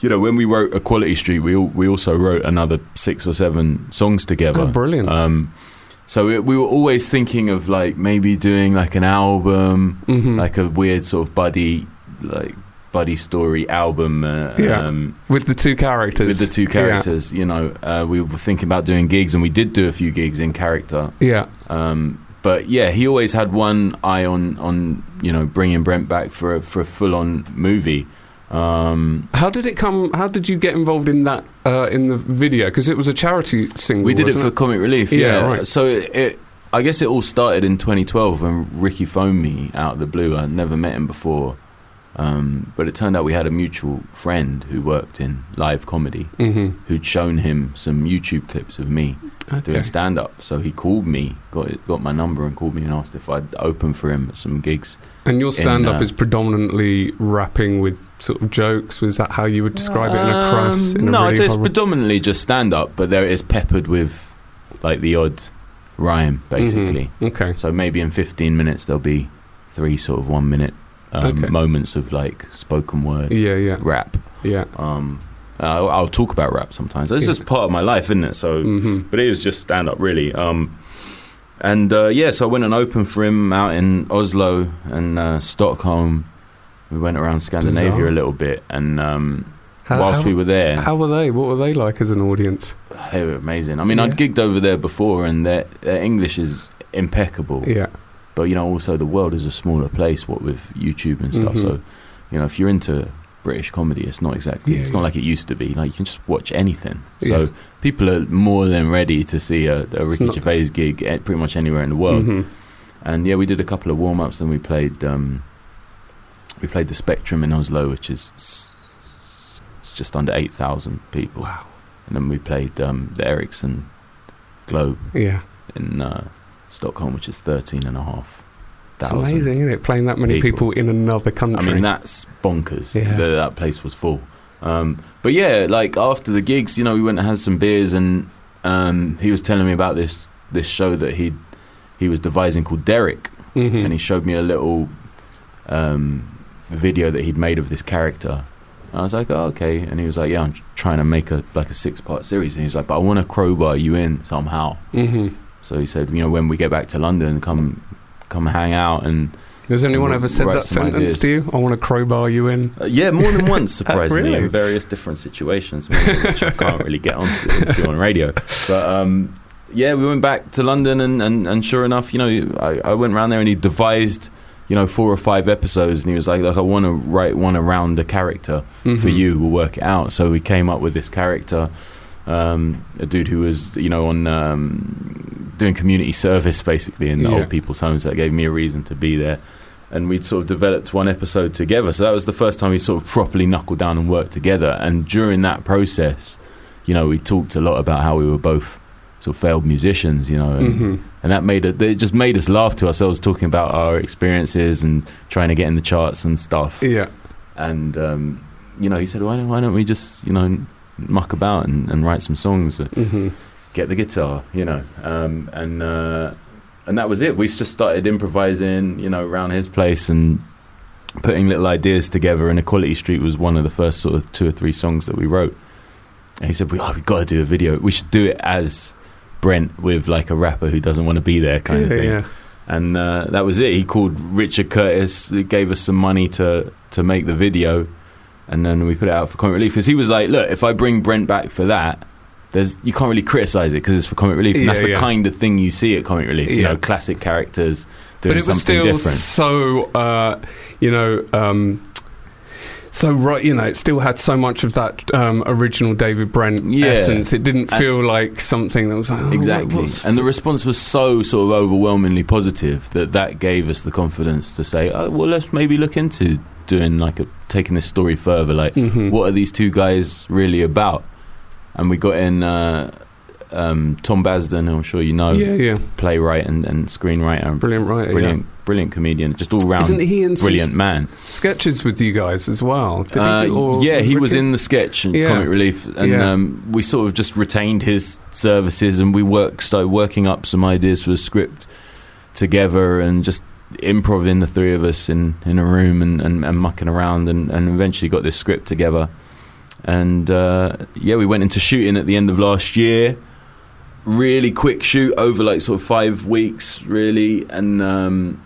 you know, when we wrote Equality Street, we we also wrote another six or seven songs together. Oh, brilliant. Um, so it, we were always thinking of like maybe doing like an album, Mhm. like a weird sort of buddy, like buddy story album. Uh, Yeah. um, with the two characters. with the two Yeah. characters, you know, uh, we were thinking about doing gigs, and we did do a few gigs in character. Yeah. Um, but yeah, he always had one eye on on you know bringing Brent back for a, for a full on movie. Um, How did it come? How did you get involved in that uh, in the video? Because it was a charity single. we did it for Comic Relief. Yeah, Yeah, right. So it, it, I guess it all started in 2012 when Ricky phoned me out of the blue. I'd never met him before, um, but it turned out we had a mutual friend who worked in live comedy hmm who'd shown him some YouTube clips of me Okay. doing stand up. So he called me, got got my number, and called me and asked if I'd open for him at some gigs. And your stand up uh, is predominantly rapping with sort of jokes. Was that how you would describe it in a crass? Um, In a no, really I'd it's predominantly just stand up, but there is peppered with like the odd rhyme, basically. Mhm. Okay. So maybe in 15 minutes there'll be three sort of one minute um, Okay. moments of like spoken word Yeah, yeah, rap. yeah. Um, I'll, I'll talk about rap sometimes. It's Yeah. just part of my life, isn't it? So, hmm but it is just stand up, really. Um, and uh, yeah, so I went and opened for him out in Oslo and uh, Stockholm. We went around Scandinavia Bizarre. a little bit, and um, How, whilst how, we were there, how were they? What were they like as an audience? they were amazing. I mean, Yeah. I'd gigged over there before, and their, their English is impeccable. Yeah, But you know, also the world is a smaller place. What with YouTube and stuff. Mhm. So, you know, if you're into British comedy, it's not exactly. Yeah, it's not like it used to be. Like you can just watch anything. So Yeah. people are more than ready to see a, a Ricky Gervais gig at pretty much anywhere in the world. Mhm. And yeah, we did a couple of warm ups, and we played. Um, we played the Spectrum in Oslo, which is s- s- it's just under eight thousand people. Wow. And then we played um, the Ericsson Globe Yeah, in uh, Stockholm, which is thirteen and a half it's thousand. amazing, isn't it? Playing that many people, people. in another country. I mean, that's bonkers. Yeah. That, that place was full. Um, but yeah, like after the gigs, you know, we went and had some beers, and um, he was telling me about this this show that he he was devising called Derek, Mhm. and he showed me a little um, video that he'd made of this character. And I was like, oh, okay. And he was like, yeah, I'm trying to make a like a six part series. And he was like, but I want to crowbar you in somehow. Mhm. So he said, you know, when we get back to London, come come hang out and Has anyone we'll ever said that sentence ideas. to you? I want to crowbar you in. Uh, yeah, more than once, [LAUGHS] surprisingly, Really? in various different situations, which I can't really get onto, into on radio. But um, yeah, we went back to London, and, and, and sure enough, you know, I, I went around there, and he devised, you know, four or five episodes, and he was like, "Look, I want to write one around the character for Mhm. you. We'll work it out." So we came up with this character. Um, a dude who was, you know, on um, doing community service basically in the Yeah. old people's homes. That gave me a reason to be there and we'd sort of developed one episode together. So that was the first time we sort of properly knuckled down and worked together. And during that process, you know, we talked a lot about how we were both sort of failed musicians, you know, and, Mhm. and that made it. It just made us laugh to ourselves talking about our experiences and trying to get in the charts and stuff. Yeah. And um, you know, he said, "Why don't why don't we just you know muck about and, and write some songs?" hmm get the guitar, you know, um, and uh, and that was it. We just started improvising, you know, around his place and putting little ideas together. And Equality Street was one of the first sort of two or three songs that we wrote. And he said, "We oh, we've got to do a video. We should do it as Brent with like a rapper who doesn't want to be there, kind of thing." yeah. and uh, that was it. He called Richard Curtis, gave us some money to to make the video, and then we put it out for Comic Relief because he was like, "Look, if I bring Brent back for that." There's, you can't really criticize it because it's for comic relief, and Yeah, that's the yeah. kind of thing you see at comic relief. You Yeah. know, classic characters doing but it was something still different. so uh, you know um, so right you know it still had so much of that um, original David Brent essence it didn't And- feel like something that was like, oh, Exactly. what's And the response was so sort of overwhelmingly positive that that gave us the confidence to say, oh, well, let's maybe look into doing like a taking this story further. Like, Mhm. what are these two guys really about? And we got in uh, um, Tom Basden, who I'm sure you know, yeah yeah playwright and, and screenwriter, brilliant writer brilliant, brilliant comedian, just all round isn't he in brilliant man. sketches with you guys as well Did Uh, he do, yeah, he was in the sketch and Yeah. Comic Relief, and Yeah. um, we sort of just retained his services, and we worked, started working up some ideas for the script together, and just improvising the three of us in, in a room and, and, and mucking around, and, and eventually got this script together. And uh, yeah, we went into shooting at the end of last year. Really quick shoot over like sort of five weeks, really, and um,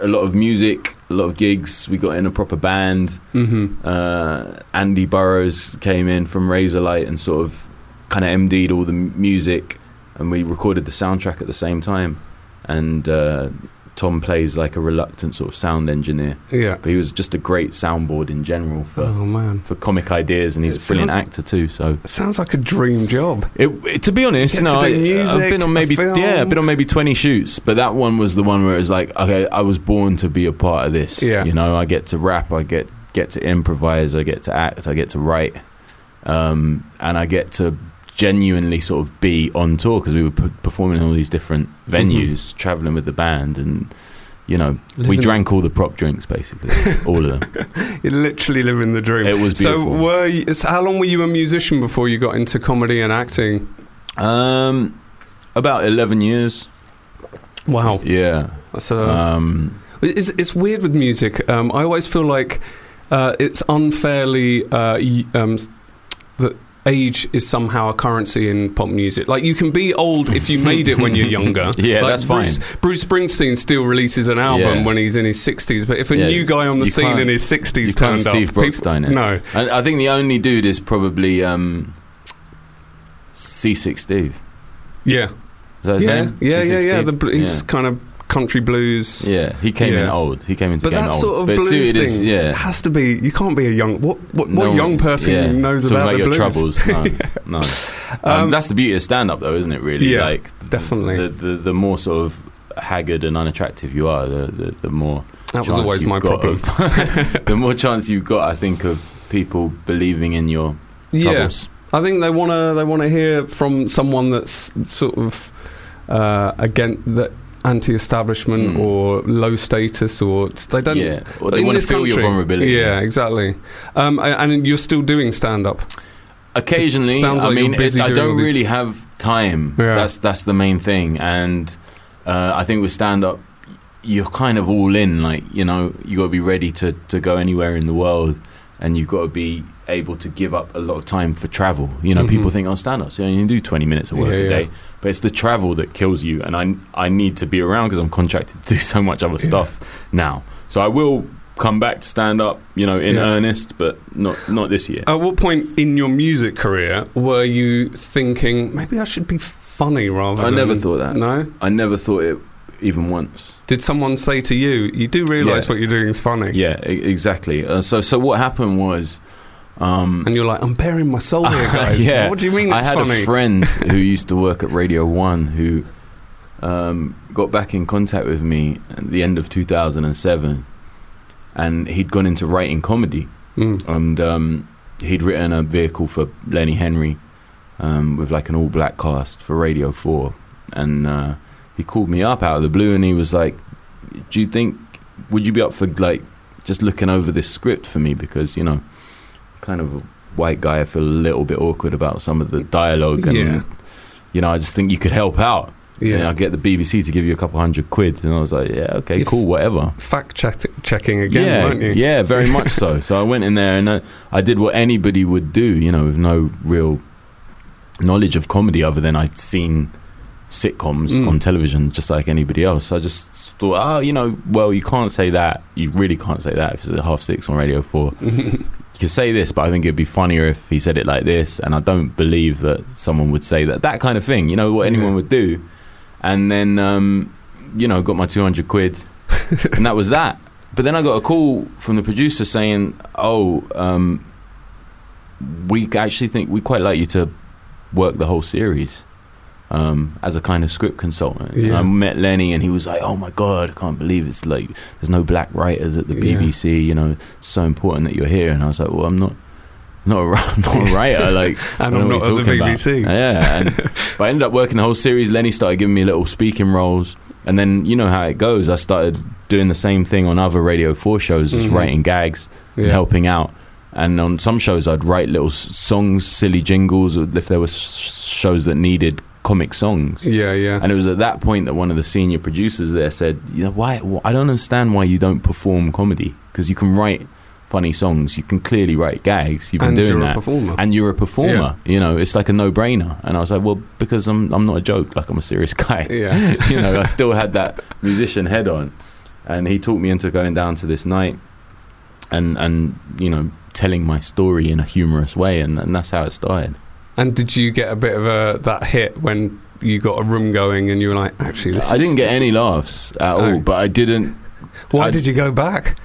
a lot of music, a lot of gigs. We got in a proper band Mhm. uh, Andy Burrows came in from Razorlight and sort of kind of MD'd all the music, and we recorded the soundtrack at the same time. And uh, Tom plays like a reluctant sort of sound engineer, yeah but he was just a great soundboard in general for oh man for comic ideas, and he's It a brilliant sound- actor too. So, sounds like a dream job it, it- to be honest, Get no, I, I've been on maybe yeah, I've been on maybe twenty shoots, but that one was the one where it was like, okay, I was born to be a part of this. Yeah. you know, I get to rap, I get get to improvise, I get to act, I get to write, um, and I get to genuinely sort of be on tour because we were p- performing in all these different venues, traveling with the band, and you know, we drank all the prop drinks basically, all of them. [LAUGHS] you're literally living the dream It was so were you, so how long were you a musician before you got into comedy and acting Um, about eleven years. wow Yeah. that's a Um, It's, it's weird with music. Um, I always feel like uh, it's unfairly uh, um, that age is somehow a currency in pop music. Like you can be old if you made it when you're [LAUGHS] younger. Yeah, like that's Bruce, Bruce Springsteen still releases an album Yeah. when he's in his 60s, but if a Yeah, new guy on the scene in his 60s you can't turned Steve up, Brooks people- no, I, I think the only dude is probably um, Seasick Steve. yeah, Is that his yeah, name? yeah, C6 yeah, yeah. The, he's kind of country blues. Yeah, he came in old. He came into But game that old. sort of but it blues thing his- yeah. has to be. You can't be a young. What what, what one- young person yeah. knows Talking about, the your blues? troubles? [LAUGHS] No, no. Um, Um, that's the beauty of stand-up, though, isn't it? Really, Yeah, like definitely. The, the the more sort of haggard and unattractive you are, the the, the more That was always my problem. of- [LAUGHS] the more chance you've got, I think, of people believing in your Yeah. I think they want to they want to hear from someone that's sort of uh, against that anti-establishment Mm. or low status or they don't. yeah, or they want to feel your country- vulnerability. Yeah, exactly. Um, and you're still doing stand up. Occasionally, Sounds I like you're mean, it, I don't really have time. Yeah. That's that's the main thing, and uh, I think with stand up, you're kind of all in. Like you know, you got to be ready to to go anywhere in the world, and you've got to be able to give up a lot of time for travel. You know, Mhm. people think, "Oh, stand up, so you can do 20 minutes of work Yeah, a yeah. day," but it's the travel that kills you, and I I need to be around because I'm contracted to do so much other stuff now. So I will come back to stand up, you know, in Yeah. earnest, but not not this year. At what point in your music career were you thinking maybe I should be funny rather? I than... never thought that. No. I never thought it even once. Did someone say to you, "You do realise Yeah. what you're doing is funny"? Yeah, e- exactly. Uh, so, so what happened was, um, And you're like, "I'm baring my soul here, [LAUGHS] guys." yeah, What do you mean I had funny? a friend [LAUGHS] who used to work at Radio One who um, got back in contact with me at the end of 2007, and he'd gone into writing comedy, Mm. and um, he'd written a vehicle for Lenny Henry um, with like an all-black cast for Radio Four, and uh, he called me up out of the blue, and he was like, "Do you think would you be up for like just looking over this script for me because you know, kind of a white guy, I feel a little bit awkward about some of the dialogue, and Yeah. you know, I just think you could help out." Yeah. And I get the BBC to give you a couple hundred quid, and I was like, "Yeah, okay, If- cool, whatever." Fact check- checking again, yeah, weren't you? Yeah, very [LAUGHS] much so. So I went in there and uh, I did what anybody would do, you know, with no real knowledge of comedy other than I'd seen sitcoms Mm. on television just like anybody else. I just thought, oh, you know, well, you can't say that. You really can't say that if it's at half six on Radio 4. [LAUGHS] could say this, but I think it'd be funnier if he said it like this. And I don't believe that someone would say that. That kind of thing, you know, what anyone would do. And then, um, you know, got my 200 quid. [LAUGHS] and that was that. But then I got a call from the producer saying, oh, um, we actually think we quite like you to work the whole series um, as a kind of script consultant. Yeah. I met Lenny, and he was like, "Oh my god, I can't believe it's like there's no black writers at the Yeah. BBC. You know, it's so important that you're here." And I was like, "Well, I'm not." Not a, [LAUGHS] I'm not a writer, [LAUGHS] like, and I'm not at the talking about. BBC. Yeah, and, [LAUGHS] but I ended up working the whole series. Lenny started giving me little speaking roles, and then you know how it goes. I started doing the same thing on other Radio Four shows, just Mhm. writing gags and helping out. And on some shows, I'd write little songs, silly jingles, if there were shows that needed comic songs. Yeah, yeah. And it was at that point that one of the senior producers there said, "You know, why? wh- I don't understand why you don't perform comedy because you can write funny songs, you can clearly write gags. You've been and doing you're that." a performer. and you're a performer. You know, it's like a no-brainer. And I was like, well, because I'm I'm not a joke. Like I'm a serious [LAUGHS] guy. yeah. [LAUGHS] you know, I still had that musician head on, and he talked me into going down to this night, and and you know, telling my story in a humorous way, and, and that's how it started. And did you get a bit of a that hit when you got a room going and you were like, actually, this I is- didn't get any laughs at Oh. all, but I didn't Why I- did you go back?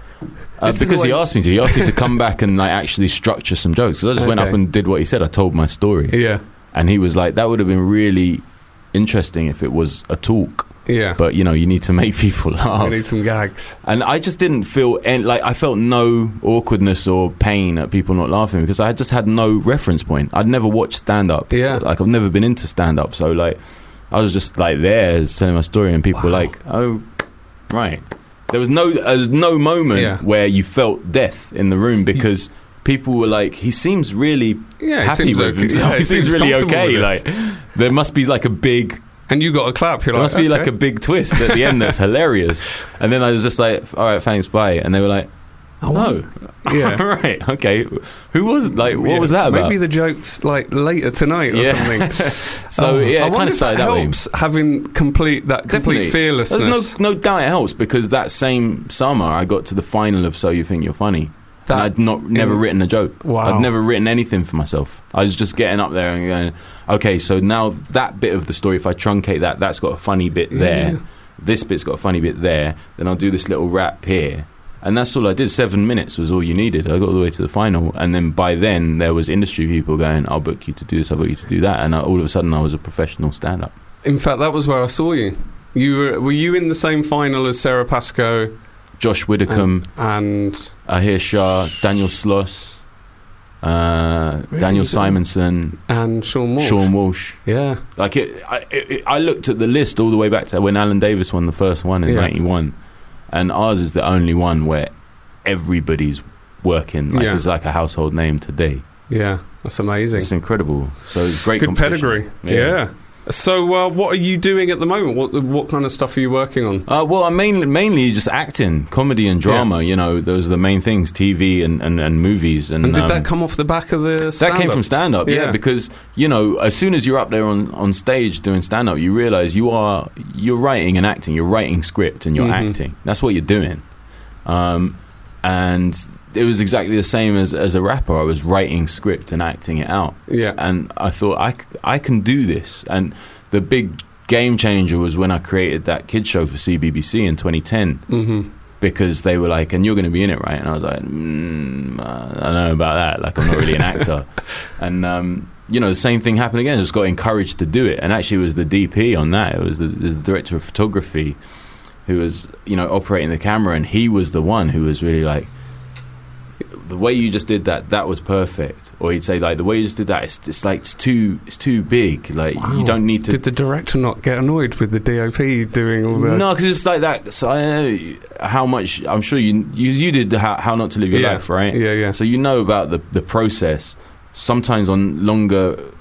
uh, because he asked me to. He asked me to come [LAUGHS] back and like actually structure some jokes. So I just went up and did what he said. I told my story, Yeah, and he was like, "That would have been really interesting if it was a talk." Yeah. but you know you need to make [LAUGHS] people laugh I need some gags. and i just didn't feel any, like i felt no awkwardness or pain at people not laughing because i just had no reference point i'd never watched stand up Yeah. like i've never been into stand up so like i was just like there telling my story and people were like oh right there was no there was no moment Yeah. where you felt death in the room because people were like he seems really Yeah, happy seems with okay. [LAUGHS] himself Yeah, he seems seems really okay like there must be like a big And you got a clap. You're there like, must be like a big twist at the end that's [LAUGHS] hilarious. And then I was just like, all right, thanks, bye. And they were like, oh, no. Yeah. [LAUGHS] right, okay. Who was like? What Yeah. was that about? Maybe the jokes like later tonight or Yeah. something. [LAUGHS] so Oh, yeah, I it kind of started that that way. helps having complete that complete Definitely. fearlessness. There's no no doubt it helps because that same summer I got to the final of So You Think You're Funny. That- I'd not never written a joke. Wow. I'd never written anything for myself. I was just getting up there and going, okay, so now that bit of the story, if I truncate that, that's got a funny bit there. Yeah. This bit's got a funny bit there. Then I'll do this little rap here. And that's all I did. Seven minutes was all you needed. I got all the way to the final. And then by then, there was industry people going, I'll book you to do this, I'll book you to do that. And I, all of a sudden, I was a professional stand-up. In fact, that was where I saw you. You were were you in the same final as Sara Pascoe Josh Widdicombe, and Ahir Shah, Daniel Sloss, uh, Really? Daniel Simonsen, and Sean Walsh? Sean Walsh. Yeah. Like it I, it, it, I looked at the list all the way back to when Alan Davies won the first one in Yeah. '91, and ours is the only one where everybody's working. Like Yeah. it's like a household name today. Yeah. That's amazing. It's incredible. So it's great. Good competition. pedigree. Yeah. Yeah. So, uh, what are you doing at the moment? What what kind of stuff are you working on? Uh, well, I'm mainly mainly just acting, comedy and drama. You know, those are the main things: TV and, and, and movies. And, And did um, that come off the back of the? That came from stand up, yeah. Yeah. Because you know, as soon as you're up there on, on stage doing stand up, you realize you are you're writing and acting. You're writing script and you're Mhm. acting. That's what you're doing. Um, and it was exactly the same as as a rapper. I was writing script and acting it out. Yeah. And I thought I, I can do this. And the big game changer was when I created that kid show for CBBC in 2010 hmm because they were like, and you're going to be in it, right? And I was like, mm, uh, I don't know about that. Like, I'm not really an [LAUGHS] actor. and, um, you know, the same thing happened again. I just got encouraged to do it. And actually, it was the DP on that. It was the, it was the director of photography who was, you know, operating the camera. And he was the one who was really like, the way you just did that, that was perfect. Or he'd say, like, the way you just did that, it's, it's like, it's too, it's too big. Like, Wow. you don't need to Did the director not get annoyed with the DOP doing all the? no, because it's like that. So I know how much. I'm sure you you, you did how, how not to live your Yeah. life, right? Yeah, yeah. So you know about the the process. Sometimes on longer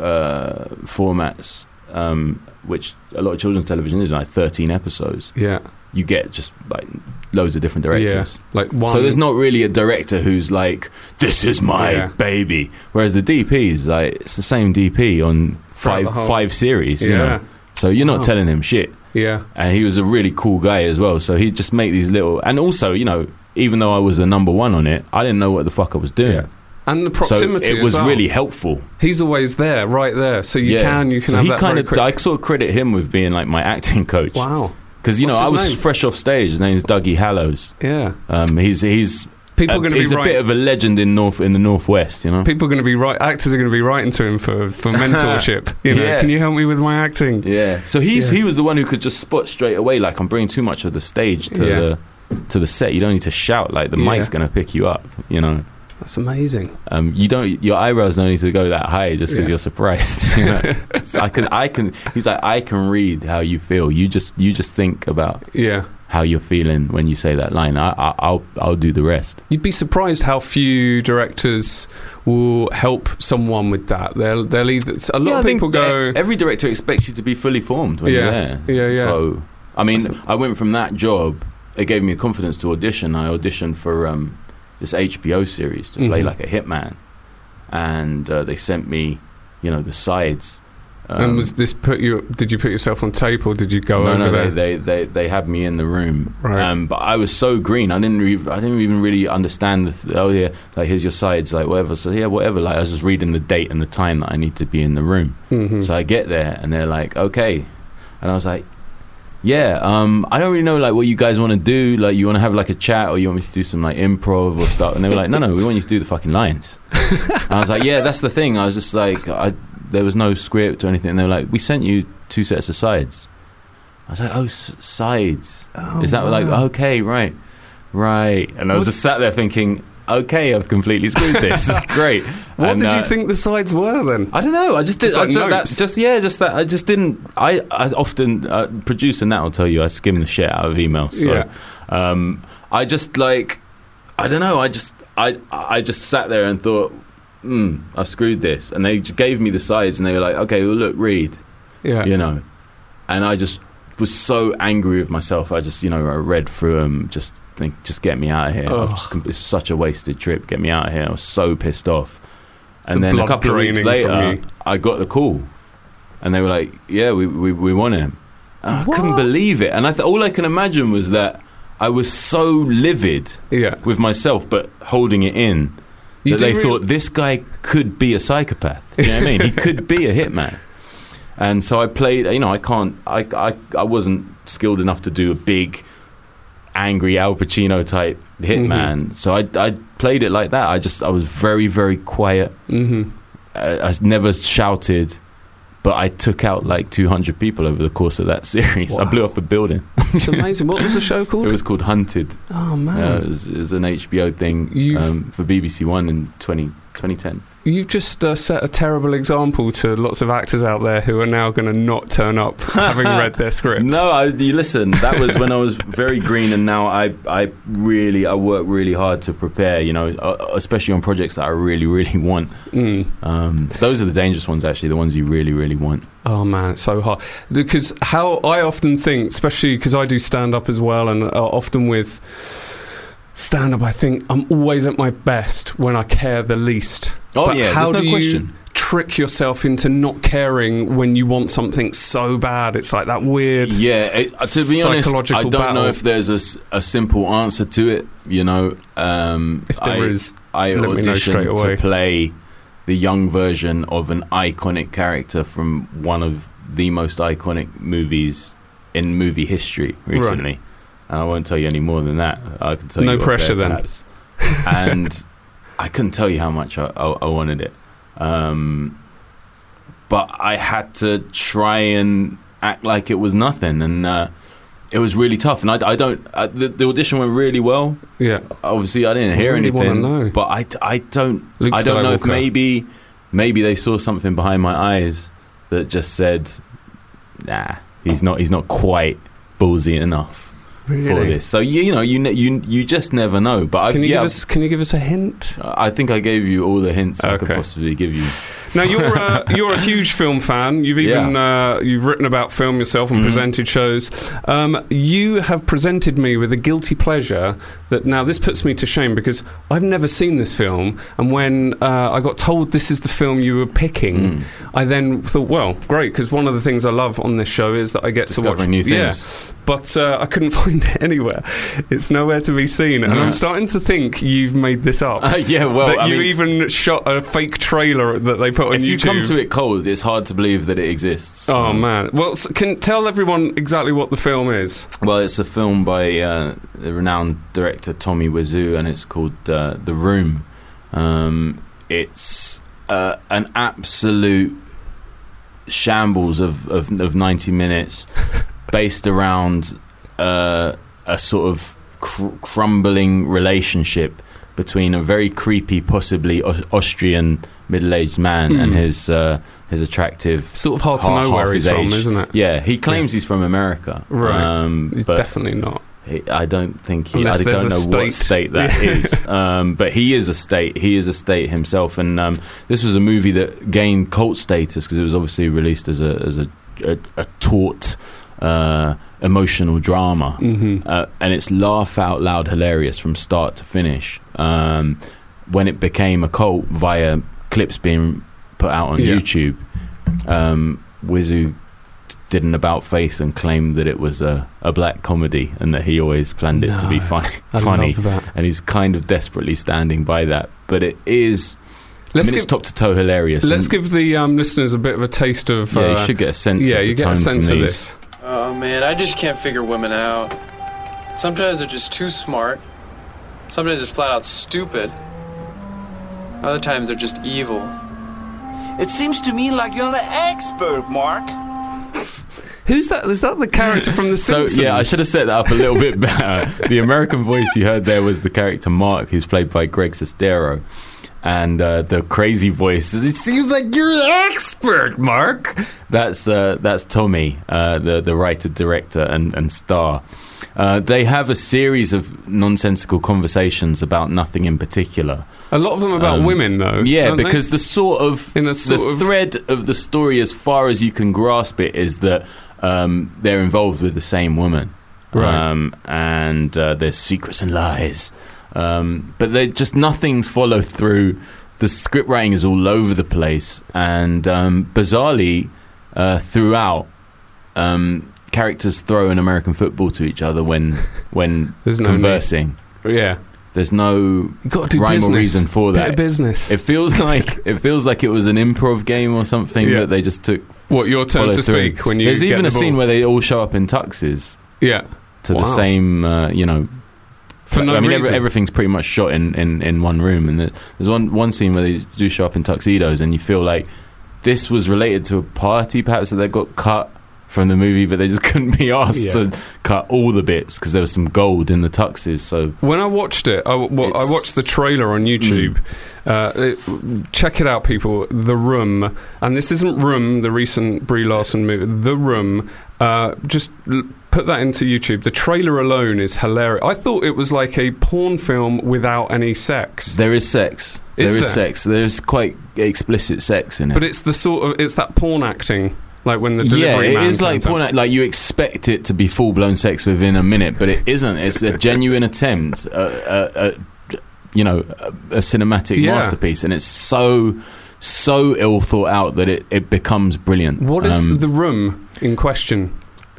uh, formats, um, which a lot of children's television is like 13 episodes. Yeah. You get just like loads of different directors. Yeah. Like one. So there's not really a director who's like, "This is my Yeah. baby." Whereas the DP is like it's the same DP on five whole- five series. Yeah. You know? So you're not Wow. telling him shit. Yeah. And he was a really cool guy as well. So he'd just make these little. And also, you know, even though I was the number one on it, I didn't know what the fuck I was doing. Yeah. And the proximity. So it as was well. really helpful. He's always there, right there. So you yeah. can you can so have he kind of. quick. I sort of credit him with being like my acting coach. wow. Because you know I his was name? fresh off stage. His name's Dougie Hallows. Yeah. Um, he's he's People uh, are going to he's be a right. bit of a legend in north in the northwest. You know. People are going to be right. Actors are going to be writing to him for, for mentorship. [LAUGHS] You know, Yeah. can you help me with my acting? Yeah. So he's he was the one who could just spot straight away. Like I'm bringing too much of the stage to Yeah. the to the set. You don't need to shout. Like the Yeah. mic's going to pick you up. You know. That's amazing. Um, you don't. Your eyebrows don't need to go that high just because Yeah. you're surprised. [LAUGHS] You know? [LAUGHS] So I can. I can. He's like I can read how you feel. You just. You just think about Yeah. how you're feeling when you say that line. I, I, I'll. I'll do the rest. You'd be surprised how few directors will help someone with that. They'll they'll either a lot Yeah, of people go. Every director expects you to be fully formed when Yeah. you're there. Yeah, yeah. So I mean, I went from that job. It gave me a confidence to audition. I auditioned for um, this HBO series to play Mhm. like a hitman, and uh, they sent me, you know, the sides. Um, and was this put you? Did you put yourself on tape or did you go no, over no, there? they, they, they, they had me in the room. Right. Um, but I was so green. I didn't, re- I didn't even really understand. The th- oh yeah, like here's your sides, like whatever. So yeah, whatever. Like I was just reading the date and the time that I need to be in the room. Mhm. So I get there and they're like, okay, and I was like, yeah, um, I don't really know like what you guys want to do. Like you want to have like a chat or you want me to do some like improv or stuff. And they were like, no, no, we want you to do the fucking lines. and I was like, yeah, that's the thing. I was just like, I there was no script or anything. And they were like, we sent you two sets of sides. I was like, oh, s- sides. Oh, Is that like okay, right, right? And I was What- just sat there thinking, okay, I've completely screwed this. This is [LAUGHS] great. What And, did you uh, think the sides were then? I don't know. I just did. Just I like did that, just yeah, just that. I just didn't. I, I often uh, producer Nat will tell you I skim the shit out of emails. So, Yeah. um, I just like I don't know. I just I I just sat there and thought, hmm, I've screwed this. And they just gave me the sides, and they were like, okay, well look, read, Yeah. you know. And I just was so angry with myself. I just you know I read through them, just think, just get me out of here. Oh. Just, it's such a wasted trip. Get me out of here. I was so pissed off. And The then a couple of weeks later. I got the call, and they were like, "Yeah, we we, we want him." And I What? couldn't believe it, and I th- all I can imagine was that I was so livid Yeah. with myself, but holding it in. You that do they really- thought this guy could be a psychopath. Do you know what I mean? He could be a hitman. And so I played. You know, I can't. I I I wasn't skilled enough to do a big, angry Al Pacino type hitman. So I I played it like that. I just I was very very quiet. Mhm. I, I never shouted, but I took out like 200 people over the course of that [LAUGHS] series. I blew up a building. It's amazing. What was the show [LAUGHS] called? It was called Hunted. oh man. Uh, it, was, it was an HBO thing um, for BBC One in 20, 2010. You've just uh, set a terrible example to lots of actors out there who are now going to not turn up [LAUGHS] having read their script. No, I, you listen. That was when I was very green, and now I, I really, I work really hard to prepare. You know, uh, especially on projects that I really, really want. Mm. Um, those are the dangerous ones, actually. The ones you really, really want. Oh man, it's so hard. Because how I often think, especially because I do stand up as well, and uh, often with stand up, I think I'm always at my best when I care the least. Oh But yeah, how there's do no you trick yourself into not caring when you want something so bad? It's like that weird. Yeah, it, uh, to be honest, I don't know if there's a, a, simple answer to it. You know, um, If there I, is, I let me know straight auditioned to play the young version of an iconic character from one of the most iconic movies in movie history recently. And I won't tell you any more than that. I can tell No you. No pressure then. and [LAUGHS] I couldn't tell you how much I, I, I wanted it. Um, but I had to try and act like it was nothing, and uh, it was really tough. And I, I don't. I, the, the audition went really well yeah. obviously I didn't I hear really anything, but I, I don't Luke I don't know if maybe maybe they saw something behind my eyes that just said, nah, he's not he's not quite ballsy enough for this. So you, you know you ne- you you just never know. But I've, Can you yeah, give us? Can you give us a hint? I think I gave you all the hints I could Okay. possibly give you. Now you're a, [LAUGHS] you're a huge film fan. You've even uh, you've written about film yourself and presented shows. Um, you have presented me with a guilty pleasure that now this puts me to shame because I've never seen this film. And when uh, I got told this is the film you were picking, I then thought, well, great, because one of the things I love on this show is that I get to watch Discovering new Yeah, things. But uh, I couldn't [LAUGHS] find it anywhere. It's nowhere to be seen, and I'm starting to think you've made this up. Uh, yeah, well, that I you mean, even shot a fake trailer that they put on if YouTube. If you come to it cold, it's hard to believe that it exists. Oh Um, man! Well, s can tell everyone exactly what the film is. Well, it's a film by uh, the renowned director Tommy Wiseau, and it's called uh, The Room. Um, it's uh, an absolute shambles of, of, of 90 minutes [LAUGHS] based around uh, a sort of cr- crumbling relationship between a very creepy, possibly Au- Austrian middle-aged man and Hmm. his uh, his attractive Sort of hard to half- know where he's from, isn't it? Yeah, he claims he's from America. Right. Um, He's definitely not. he, I don't think he. Unless I don't know what state. state that [LAUGHS] is. Um, but he is a state. He is a state himself. And um, this was a movie that gained cult status because it was obviously released as a as a a, a taut. Uh, emotional drama, hmm uh, and it's laugh out loud hilarious from start to finish. Um, when it became a cult via clips being put out on Yeah. YouTube, um, Wiseau did an about face and claimed that it was a, a black comedy and that he always planned it to be funny. Funny. And he's kind of desperately standing by that. But it is, Let's I mean, it's give top to toe hilarious. let's give the um, listeners a bit of a taste of. yeah, uh, you should get a sense. yeah, you get a sense of this. Oh man, I just can't figure women out. Sometimes they're just too smart. Sometimes they're flat out stupid. Other times they're just evil. It seems to me like you're an expert, Mark. [LAUGHS] Who's that? Is that the character from The [LAUGHS] So yeah, I should have set that up a little bit better. the American voice you heard there was the character Mark, who's played by Greg Sestero, and uh, the crazy voice. is, It seems like you're an expert, Mark. That's uh, that's Tommy, uh, the the writer, director, and and star. Uh, they have a series of nonsensical conversations about nothing in particular. A lot of them about Um, women, though. Yeah, aren't they? because the sort of In a sort the of- thread of the story, as far as you can grasp it, is that um, they're involved with the same woman, Right. Um, and uh, there's secrets and lies, um, but they just nothing's followed through. The script writing is all over the place, and um, bizarrely, uh, throughout. Um, characters throw an American football to each other when when [LAUGHS] There's no conversing. yeah, There's no got to rhyme or reason for that. business. It feels [LAUGHS] like it feels like it was an improv game or something Yeah. that they just took. what your turn to through. speak when you? There's get even the a scene where they all show up in tuxes yeah, to the same, uh, you know. For no I mean, every, everything's pretty much shot in, in, in one room, and the- there's one one scene where they do show up in tuxedos, and you feel like this was related to a party, perhaps that they got cut from the movie, but they just [LAUGHS] couldn't be asked Yeah. to cut all the bits because there was some gold in the tuxes. So When I watched it, I, well, I watched the trailer on YouTube. Uh, it, check it out, people. The Room, and this isn't Room, the recent Brie Larson movie. The Room. Uh, just l- put that into YouTube. The trailer alone is hilarious. I thought it was like a porn film without any sex, there is sex. Is there is there? sex. There's quite explicit sex in it. but it's the sort of it's that porn acting, like when the yeah, it is like porn. Like you expect it to be full blown sex within a minute, but it isn't. It's a genuine attempt. A, a, a, you know, a, a cinematic Yeah. masterpiece, and it's so so ill thought out that it, it becomes brilliant. What is Um, the room in question?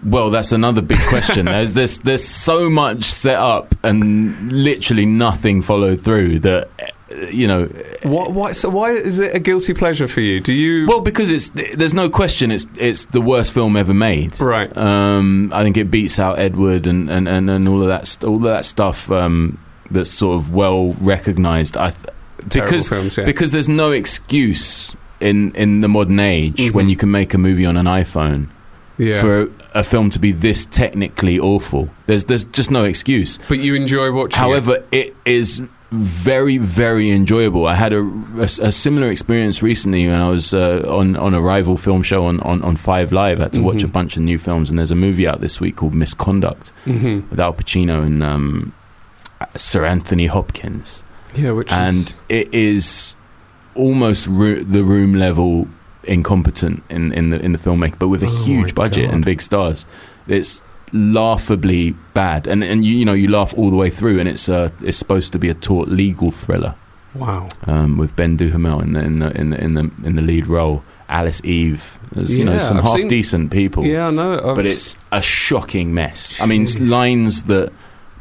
Well, that's another big question. [LAUGHS] there's this there's so much set up and literally nothing followed through that you know What, why, so why is it a guilty pleasure for you? Do you? well because it's there's no question it's it's the worst film ever made right. Um, I think it beats out Edward and, and, and, and all of that st- all of that stuff um, that's sort of well recognised. I th- because films, yeah. because there's no excuse in in the modern age Mhm. when you can make a movie on an iPhone yeah. for a film to be this technically awful. There's there's just no excuse. but you enjoy watching. it. However, it is very very enjoyable. I had a, a- a similar experience recently when I was uh, on on a rival film show on, on, on Five Live. I had to watch a bunch of new films, and there's a movie out this week called Misconduct Mhm. with Al Pacino and um, Sir Anthony Hopkins, yeah, which and is it is almost the room level incompetent in, in the in the filmmaking, but with a Oh huge budget God. and big stars. It's laughably bad, and and you, you know you laugh all the way through, and it's uh, it's supposed to be a taut legal thriller Wow. um, with Ben Duhamel in the in the in the in the, in the lead role. Alice Eve, there's you know some I've half seen- decent people Yeah, I know. I've but it's a shocking mess. I mean, lines that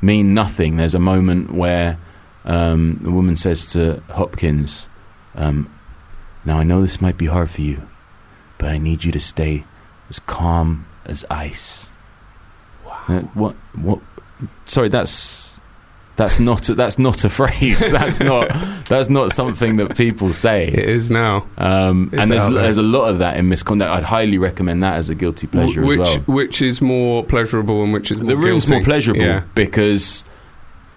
mean nothing. There's a moment where um, the woman says to Hopkins, um, "Now I know this might be hard for you, but I need you to stay as calm as ice." Wow. what? What? Sorry, that's. That's not a, that's not a [LAUGHS] phrase. That's not that's not something that people say. It is now. Um, and there's there. there's a lot of that in misconduct. I'd highly recommend that as a guilty pleasure which as well. which is more pleasurable and which is more the room's guilty? more pleasurable Yeah. because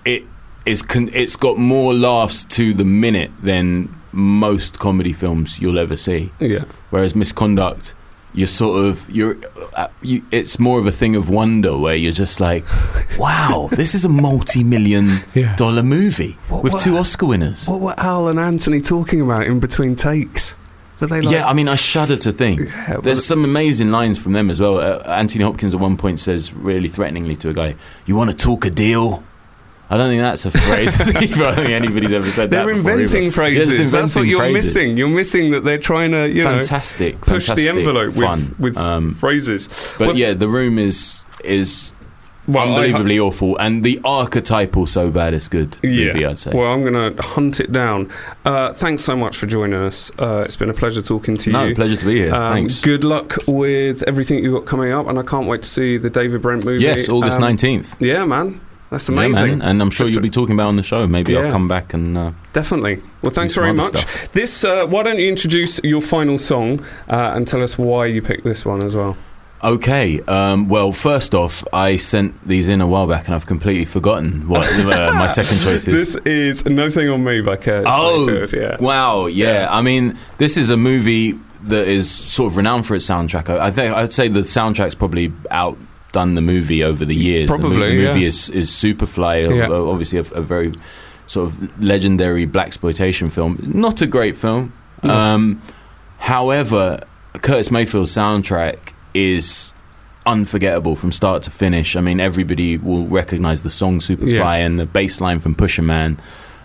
it is con- it's got more laughs to the minute than most comedy films you'll ever see. Yeah. Whereas misconduct, you're sort of you're uh, you, it's more of a thing of wonder where you're just like, [LAUGHS] wow, this is a multi-million Yeah. dollar movie What- with what- two Oscar winners. What were Al and Anthony talking about in between takes? Like? yeah, I mean, I shudder to think. Yeah, well, There's some amazing lines from them as well. Uh, Anthony Hopkins at one point says really threateningly to a guy, "You want to talk a deal?" I don't think that's a phrase. either. [LAUGHS] I don't think anybody's ever said that. they're that. before inventing either. phrases. Yeah, That's what you're phrases. missing. You're missing that they're trying to, you fantastic, know, push the envelope fun. with with um, phrases. but Well, yeah, the room is is well, unbelievably awful, and the archetypal so bad it's good movie. I'd say. Well, I'm going to hunt it down. Uh, thanks so much for joining us. Uh, it's been a pleasure talking to no, you. No, pleasure to be here. Um, Thanks. Good luck with everything you've got coming up, and I can't wait to see the David Brent movie. Yes, August Um, nineteenth. Yeah, man, that's Yeah, amazing. man. And I'm sure Just you'll be talking about it on the show. Maybe Yeah. I'll come back and. Uh, Definitely. Well, thanks very much. stuff. This. Uh, why don't you introduce your final song uh, and tell us why you picked this one as well? Okay. Um, well, first off, I sent these in a while back, and I've completely forgotten what uh, my [LAUGHS] second choice is. This is "Nothing on Me" by Kurt. oh, Snowfield, yeah. wow! Yeah. I mean, this is a movie that is sort of renowned for its soundtrack. I I think I'd say the soundtrack's probably outdone the movie over the years. the, mo- Probably, the movie yeah. is is Superfly, Yeah. obviously a, a very sort of legendary black exploitation film. Not a great film. No. Um, however, Curtis Mayfield's soundtrack is unforgettable from start to finish. I mean, everybody will recognize the song Superfly Yeah. and the bass line from Pusherman.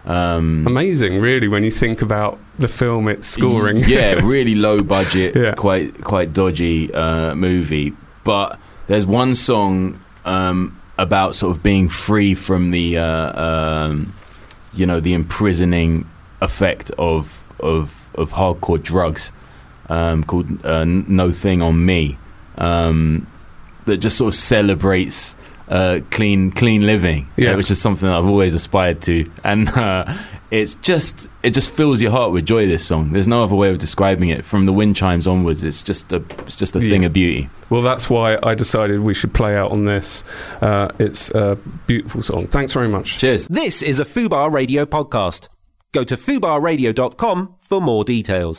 Um, Amazing, really, when you think about the film it's scoring. yeah, really low budget, [LAUGHS] Yeah. quite quite dodgy uh, movie. But there's one song um, about sort of being free from the uh, um, you know the imprisoning effect of of of hardcore drugs um, called uh, "Nothing on Me," um, that just sort of celebrates. Uh, clean, clean living, Yeah. which is something that I've always aspired to, and uh, it's just it just fills your heart with joy. This song, there's no other way of describing it. From the wind chimes onwards, it's just a it's just a thing of beauty. Well, that's why I decided we should play out on this. Uh, it's a beautiful song. Thanks very much. Cheers. This is a Fubar Radio podcast. Go to fubarradio.com for more details.